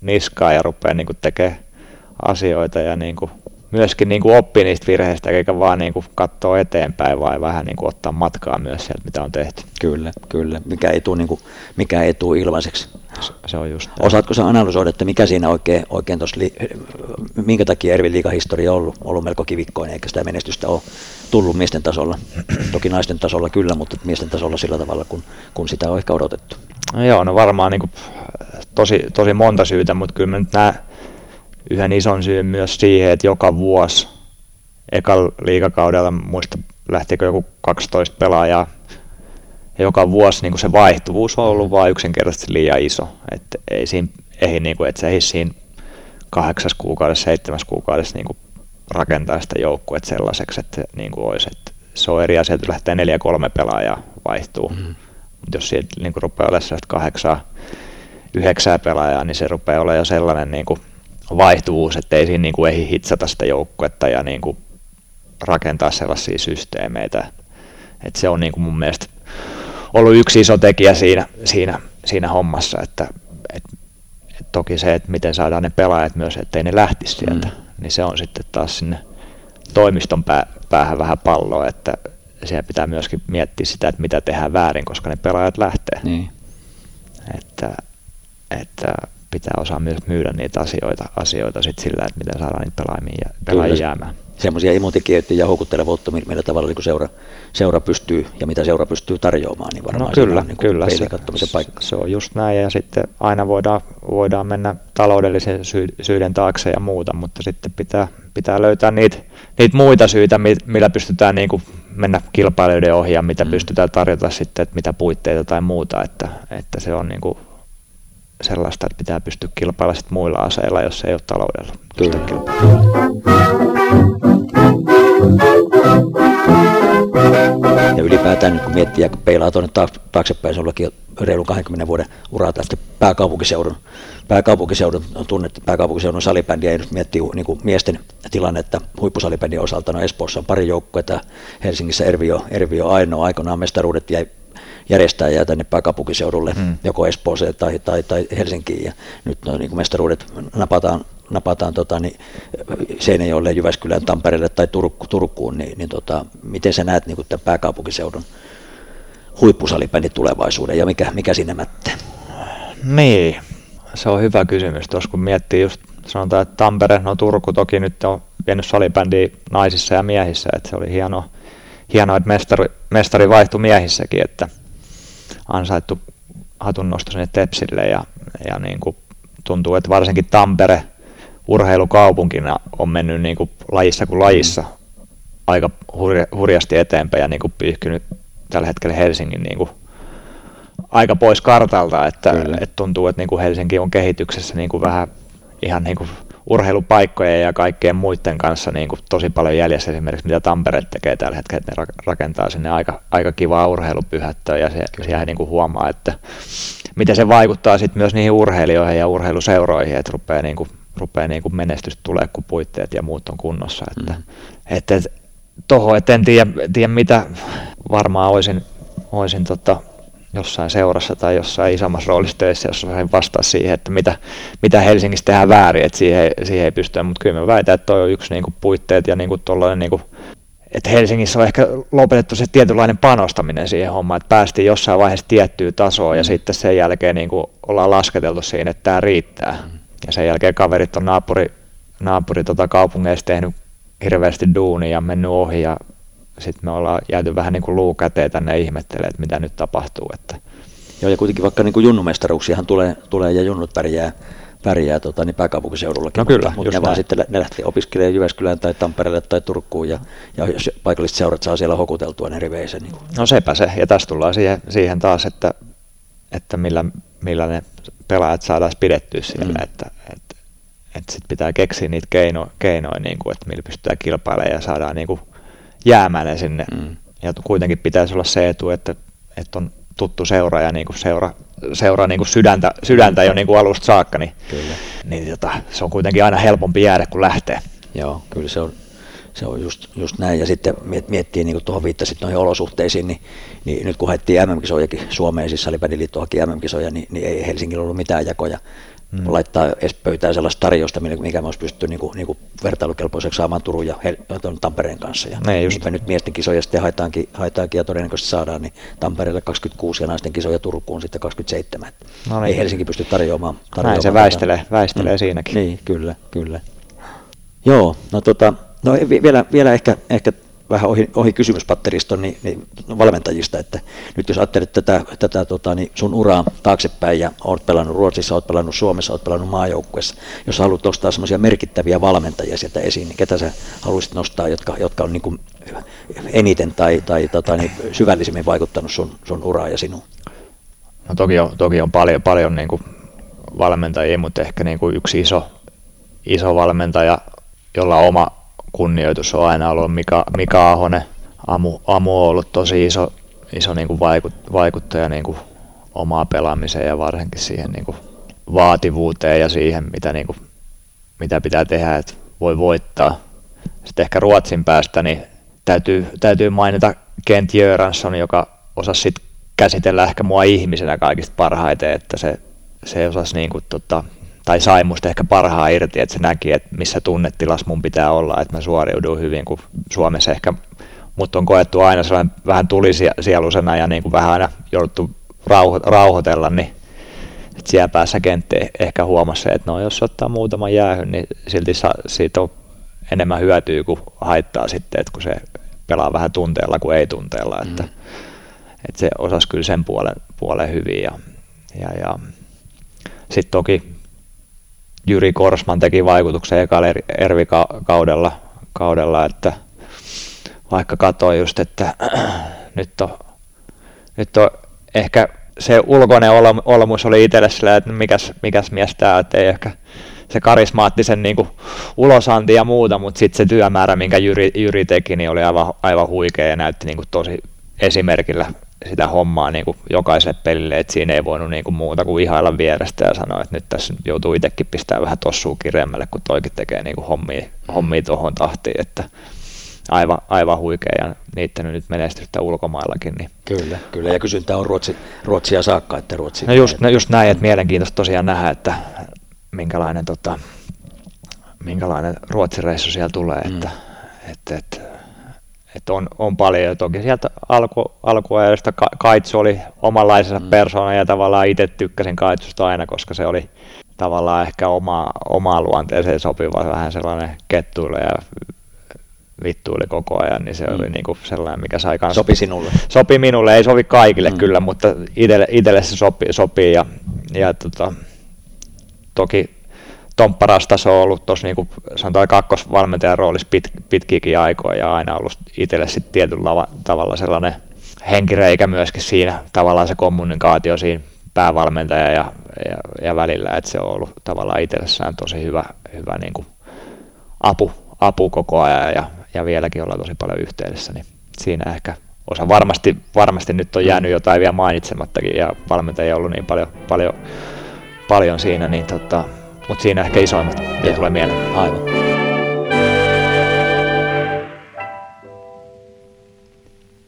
Speaker 6: niskaan ja rupeaa niin tekemään asioita ja niin kuin myöskin niin kuin oppii niistä virheistä, eikä vaan niin kuin katsoa eteenpäin, vaan vähän niin kuin ottaa matkaa myös sieltä, mitä on tehty.
Speaker 2: Kyllä, kyllä. Mikä ei tule, niin kuin, mikä ei tule ilmaiseksi.
Speaker 6: Se on just
Speaker 2: Osaatko sä analysoida, että mikä siinä oikein, oikein tuossa, li, minkä takia Ervin liikahistoria on ollut, ollut melko kivikkoinen, eikä sitä menestystä ole tullut miesten tasolla. Toki naisten tasolla kyllä, mutta miesten tasolla sillä tavalla, kun, kun sitä on ehkä odotettu.
Speaker 6: No joo, no varmaan niin kuin tosi, tosi monta syytä, mutta kyllä mä nyt näen, yhden ison syyn myös siihen, että joka vuosi ekalla liikakaudella, muista lähtikö joku 12 pelaajaa, ja joka vuosi niin kuin se vaihtuvuus on ollut vain yksinkertaisesti liian iso. Että ei siinä, ei, niin kuin, että se ei siinä kahdeksas kuukaudessa, seitsemäs kuukaudessa niin kuin rakentaa sitä joukkuetta sellaiseksi, että niin kuin olisi. Että se on eri asia, että lähtee neljä kolme pelaajaa vaihtuu. Mm. Mutta jos siitä niin kuin rupeaa olemaan kahdeksaa, yhdeksää pelaajaa, niin se rupeaa olemaan jo sellainen niin kuin vaihtuvuus, ettei siinä niin kuin ehdi hitsata sitä joukkuetta ja niin kuin rakentaa sellaisia systeemeitä. Et se on niin kuin mun mielestä ollut yksi iso tekijä siinä, siinä, siinä hommassa, että et, et toki se, että miten saadaan ne pelaajat myös, ettei ne lähtisi sieltä, mm. niin se on sitten taas sinne toimiston pää, päähän vähän palloa, että siellä pitää myöskin miettiä sitä, että mitä tehdään väärin, koska ne pelaajat lähtee. Niin. Että, että pitää osaa myös myydä niitä asioita, asioita sit sillä, että miten saadaan niitä pelaajia, pelaajia jäämään.
Speaker 2: Semmoisia imutekijöitä ja houkuttelevuutta, millä tavalla niin seura, seura pystyy ja mitä seura pystyy tarjoamaan, niin varmaan
Speaker 6: no, kyllä,
Speaker 2: on niin
Speaker 6: kyllä se, paikka. Se on just näin ja sitten aina voidaan, voidaan mennä taloudellisen sy- syiden taakse ja muuta, mutta sitten pitää, pitää löytää niitä, niitä muita syitä, millä pystytään niin kuin mennä kilpailijoiden ohi ja mitä mm. pystytään tarjota sitten, että mitä puitteita tai muuta, että, että se on niin kuin sellaista, että pitää pystyä kilpailemaan sit muilla aseilla, jos ei ole taloudella. Kyllä.
Speaker 2: Ja ylipäätään kun miettii ja kun peilaa tuonne taaksepäin, sullakin reilu 20 vuoden uraa tästä pääkaupunkiseudun, pääkaupunkiseudun on tunnettu, pääkaupunkiseudun salibändiä ei nyt miettii niin kuin miesten tilannetta huippusalibändin osalta, no Espoossa on pari joukkuetta, Helsingissä Ervio, Ervio ainoa, aikoinaan mestaruudet jäi järjestää jää tänne pääkaupunkiseudulle, mm. joko Espooseen tai, tai, tai Helsinkiin. Ja nyt no, niin mestaruudet napataan, napataan tota, niin Seinäjoelle, Jyväskylään, Tampereelle tai Turku, Turkuun, niin, niin tota, miten sä näet niin tämän pääkaupunkiseudun huippusalibändin tulevaisuuden ja mikä, mikä sinne mättää?
Speaker 6: Niin, se on hyvä kysymys. Tuossa kun miettii just sanotaan, että Tampere, no Turku toki nyt on vienyt salibändiä naisissa ja miehissä, että se oli hieno, hienoa, että mestari, mestari vaihtui miehissäkin, että ansaittu hatunnosto sinne Tepsille ja, ja niin kuin tuntuu, että varsinkin Tampere urheilukaupunkina on mennyt niin kuin lajissa kuin lajissa aika hurja, hurjasti eteenpäin ja niin kuin pyyhkinyt tällä hetkellä Helsingin niin kuin aika pois kartalta, että, että tuntuu, että niin kuin Helsinki on kehityksessä niin kuin vähän ihan niin kuin urheilupaikkojen ja kaikkien muiden kanssa niin kuin tosi paljon jäljessä esimerkiksi mitä Tampere tekee tällä hetkellä, että ne rakentaa sinne aika, aika kivaa urheilupyhättöä ja se, siellä niin kuin huomaa, että miten se vaikuttaa sitten myös niihin urheilijoihin ja urheiluseuroihin, että rupeaa, niin kuin, rupeaa niin kuin menestystä tulee, kun puitteet ja muut on kunnossa. Että, mm. että, että toho, että en tiedä, tiedä mitä varmaan olisin, olisin tota, jossain seurassa tai jossain isommassa roolissa töissä, jos sain vastaa siihen, että mitä, mitä Helsingissä tehdään väärin, että siihen, siihen ei pysty, mutta kyllä mä väitän, että toi on yksi niinku puitteet ja niinku niinku, että Helsingissä on ehkä lopetettu se tietynlainen panostaminen siihen hommaan, että päästiin jossain vaiheessa tiettyyn tasoon ja mm. sitten sen jälkeen niinku ollaan lasketeltu siinä, että tämä riittää. Mm. Ja sen jälkeen kaverit on naapuri, naapuri tota kaupungeissa tehnyt hirveästi duunia ja mennyt ohi ja sitten me ollaan jääty vähän niin kuin luu käteen tänne ihmettelemään, että mitä nyt tapahtuu. Että.
Speaker 2: Joo, ja kuitenkin vaikka niin kuin junnumestaruuksiahan tulee, tulee ja junnut pärjää, pärjää tota, niin pääkaupunkiseudullakin.
Speaker 6: No kyllä,
Speaker 2: mutta, mutta ne vaan sitten ne lähti opiskelemaan Jyväskylään tai Tampereelle tai Turkuun ja, ja jos paikalliset seurat saa siellä hokuteltua ne riveissä. Niin
Speaker 6: No sepä se, ja tässä tullaan siihen, siihen taas, että, että millä, millä ne pelaajat saadaan pidettyä siellä, mm. että, että, että sitten pitää keksiä niitä keino, keinoja, niin kuin, että millä pystytään kilpailemaan ja saadaan niin kuin, jäämälle sinne. Mm. Ja kuitenkin pitäisi olla se etu, että, että on tuttu seura ja niin kuin seura, seura niin kuin sydäntä, sydäntä jo niin kuin alusta saakka, niin, kyllä. niin tota, se on kuitenkin aina helpompi jäädä kuin lähtee.
Speaker 2: Joo, kyllä se on, se on just, just näin. Ja sitten miettii, niin kuin tuohon viittasit noihin olosuhteisiin, niin, niin nyt kun haettiin MM-kisojakin Suomeen, siis Salibändiliitto haki MM-kisoja, niin, niin ei Helsingillä ollut mitään jakoja mm. laittaa edes pöytään sellaista tarjousta, mikä me olisi pystynyt niin kuin, niin kuin vertailukelpoiseksi saamaan Turun ja Tampereen kanssa. Ja
Speaker 6: ne, just.
Speaker 2: nyt miesten kisoja sitten haetaankin, haetaankin ja todennäköisesti saadaan, niin Tampereelle 26 ja naisten kisoja Turkuun sitten 27. No niin. Ei Helsinki pysty tarjoamaan. tarjoamaan
Speaker 6: Näin se väistelee, väistelee mm. siinäkin.
Speaker 2: Niin, kyllä, kyllä. Joo, no tota, no vielä, vielä ehkä, ehkä vähän ohi, ohi kysymyspatteriston niin, niin valmentajista, että nyt jos ajattelet tätä, tätä tota, niin sun uraa taaksepäin ja olet pelannut Ruotsissa, olet pelannut Suomessa, olet pelannut maajoukkueessa, jos haluat nostaa semmoisia merkittäviä valmentajia sieltä esiin, niin ketä sä haluaisit nostaa, jotka, jotka on niin kuin eniten tai, tai tota, niin syvällisemmin vaikuttanut sun, sun uraa ja sinuun?
Speaker 6: No toki on, toki on paljon, paljon niin kuin valmentajia, mutta ehkä niin kuin yksi iso, iso valmentaja, jolla on oma kunnioitus on aina ollut Mika, Mika Ahonen. Amu, Amu on ollut tosi iso, iso niin kuin vaikut, vaikuttaja niin kuin omaa pelaamiseen ja varsinkin siihen niin kuin vaativuuteen ja siihen, mitä, niin kuin, mitä pitää tehdä, että voi voittaa. Sitten ehkä Ruotsin päästä niin täytyy, täytyy mainita Kent Jöransson, joka osasi sit käsitellä ehkä mua ihmisenä kaikista parhaiten, että se, se osasi niin kuin, tota, tai sai musta ehkä parhaa irti, että se näki, että missä tunnetilas mun pitää olla, että mä suoriudun hyvin, kun Suomessa ehkä mut on koettu aina sellainen vähän tulisielusena ja niin kuin vähän aina jouduttu rauho, rauhoitella, niin että siellä päässä kentti ehkä huomasi että no jos ottaa muutaman jäähyn, niin silti sa, siitä on enemmän hyötyä kuin haittaa sitten, että kun se pelaa vähän tunteella kuin ei tunteella, että, mm. että se osasi kyllä sen puolen, puolen hyvin ja, ja, ja sitten toki Jyri Korsman teki vaikutuksen ekalla Ervi-kaudella, kaudella, että vaikka katsoin just, että nyt on, nyt on ehkä se ulkoinen olemus oli itselle sillä, että mikäs, mikäs mies tämä, että ei ehkä se karismaattisen niin kuin, ulosanti ja muuta, mutta sitten se työmäärä, minkä Jyri, Jyri teki, niin oli aivan, aivan huikea ja näytti niin kuin, tosi esimerkillä sitä hommaa niin kuin jokaiselle pelille, että siinä ei voinut niin kuin muuta kuin ihailla vierestä ja sanoa, että nyt tässä joutuu itsekin pistää vähän tossua kireemmälle, kun toikin tekee niin kuin hommia, hommia tuohon tahtiin, että aivan, aivan huikea ja niittänyt nyt menestystä ulkomaillakin. Niin.
Speaker 2: Kyllä, kyllä, ja kysyntä on Ruotsi, Ruotsia saakka, että Ruotsi...
Speaker 6: No just, no just näin, että mielenkiintoista tosiaan nähdä, että minkälainen, tota, minkälainen Ruotsin reissu siellä tulee, mm. että, että, että että on, on paljon. Ja toki sieltä alku, alkuajasta Kaitsu oli omanlaisensa mm. persona ja tavallaan itse tykkäsin Kaitsusta aina, koska se oli tavallaan ehkä oma, omaa luonteeseen sopiva vähän sellainen kettuille ja vittuili koko ajan, niin se mm. oli niinku sellainen, mikä sai kanssa...
Speaker 2: Sopi sinulle?
Speaker 6: Sopi minulle, ei sovi kaikille mm. kyllä, mutta itselle, itselle se sopii, sopii ja, ja tota, toki Tomppa Rastas on ollut tuossa niin sanotaan kakkosvalmentajan roolissa pit, pitkiäkin aikoja ja aina ollut itselle sitten tietyllä tavalla sellainen henkireikä myöskin siinä, tavallaan se kommunikaatio siinä päävalmentaja ja, ja, ja välillä, että se on ollut tavallaan itsellessään tosi hyvä, hyvä niin kuin apu, apu koko ajan ja, ja vieläkin ollaan tosi paljon yhteydessä, niin siinä ehkä osa. Varmasti, varmasti nyt on jäänyt jotain vielä mainitsemattakin ja valmentaja on ollut niin paljon, paljon, paljon siinä, niin tota, mutta siinä ehkä isoimmat ei tulee mieleen.
Speaker 2: Aivan.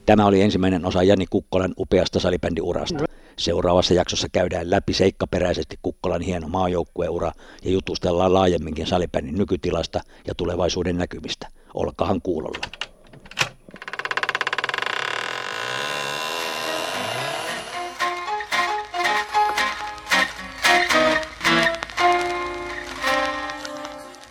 Speaker 2: Tämä oli ensimmäinen osa Jani Kukkolan upeasta salibändiurasta. Seuraavassa jaksossa käydään läpi seikkaperäisesti Kukkolan hieno maajoukkueura ja jutustellaan laajemminkin salibändin nykytilasta ja tulevaisuuden näkymistä. Olkahan kuulolla.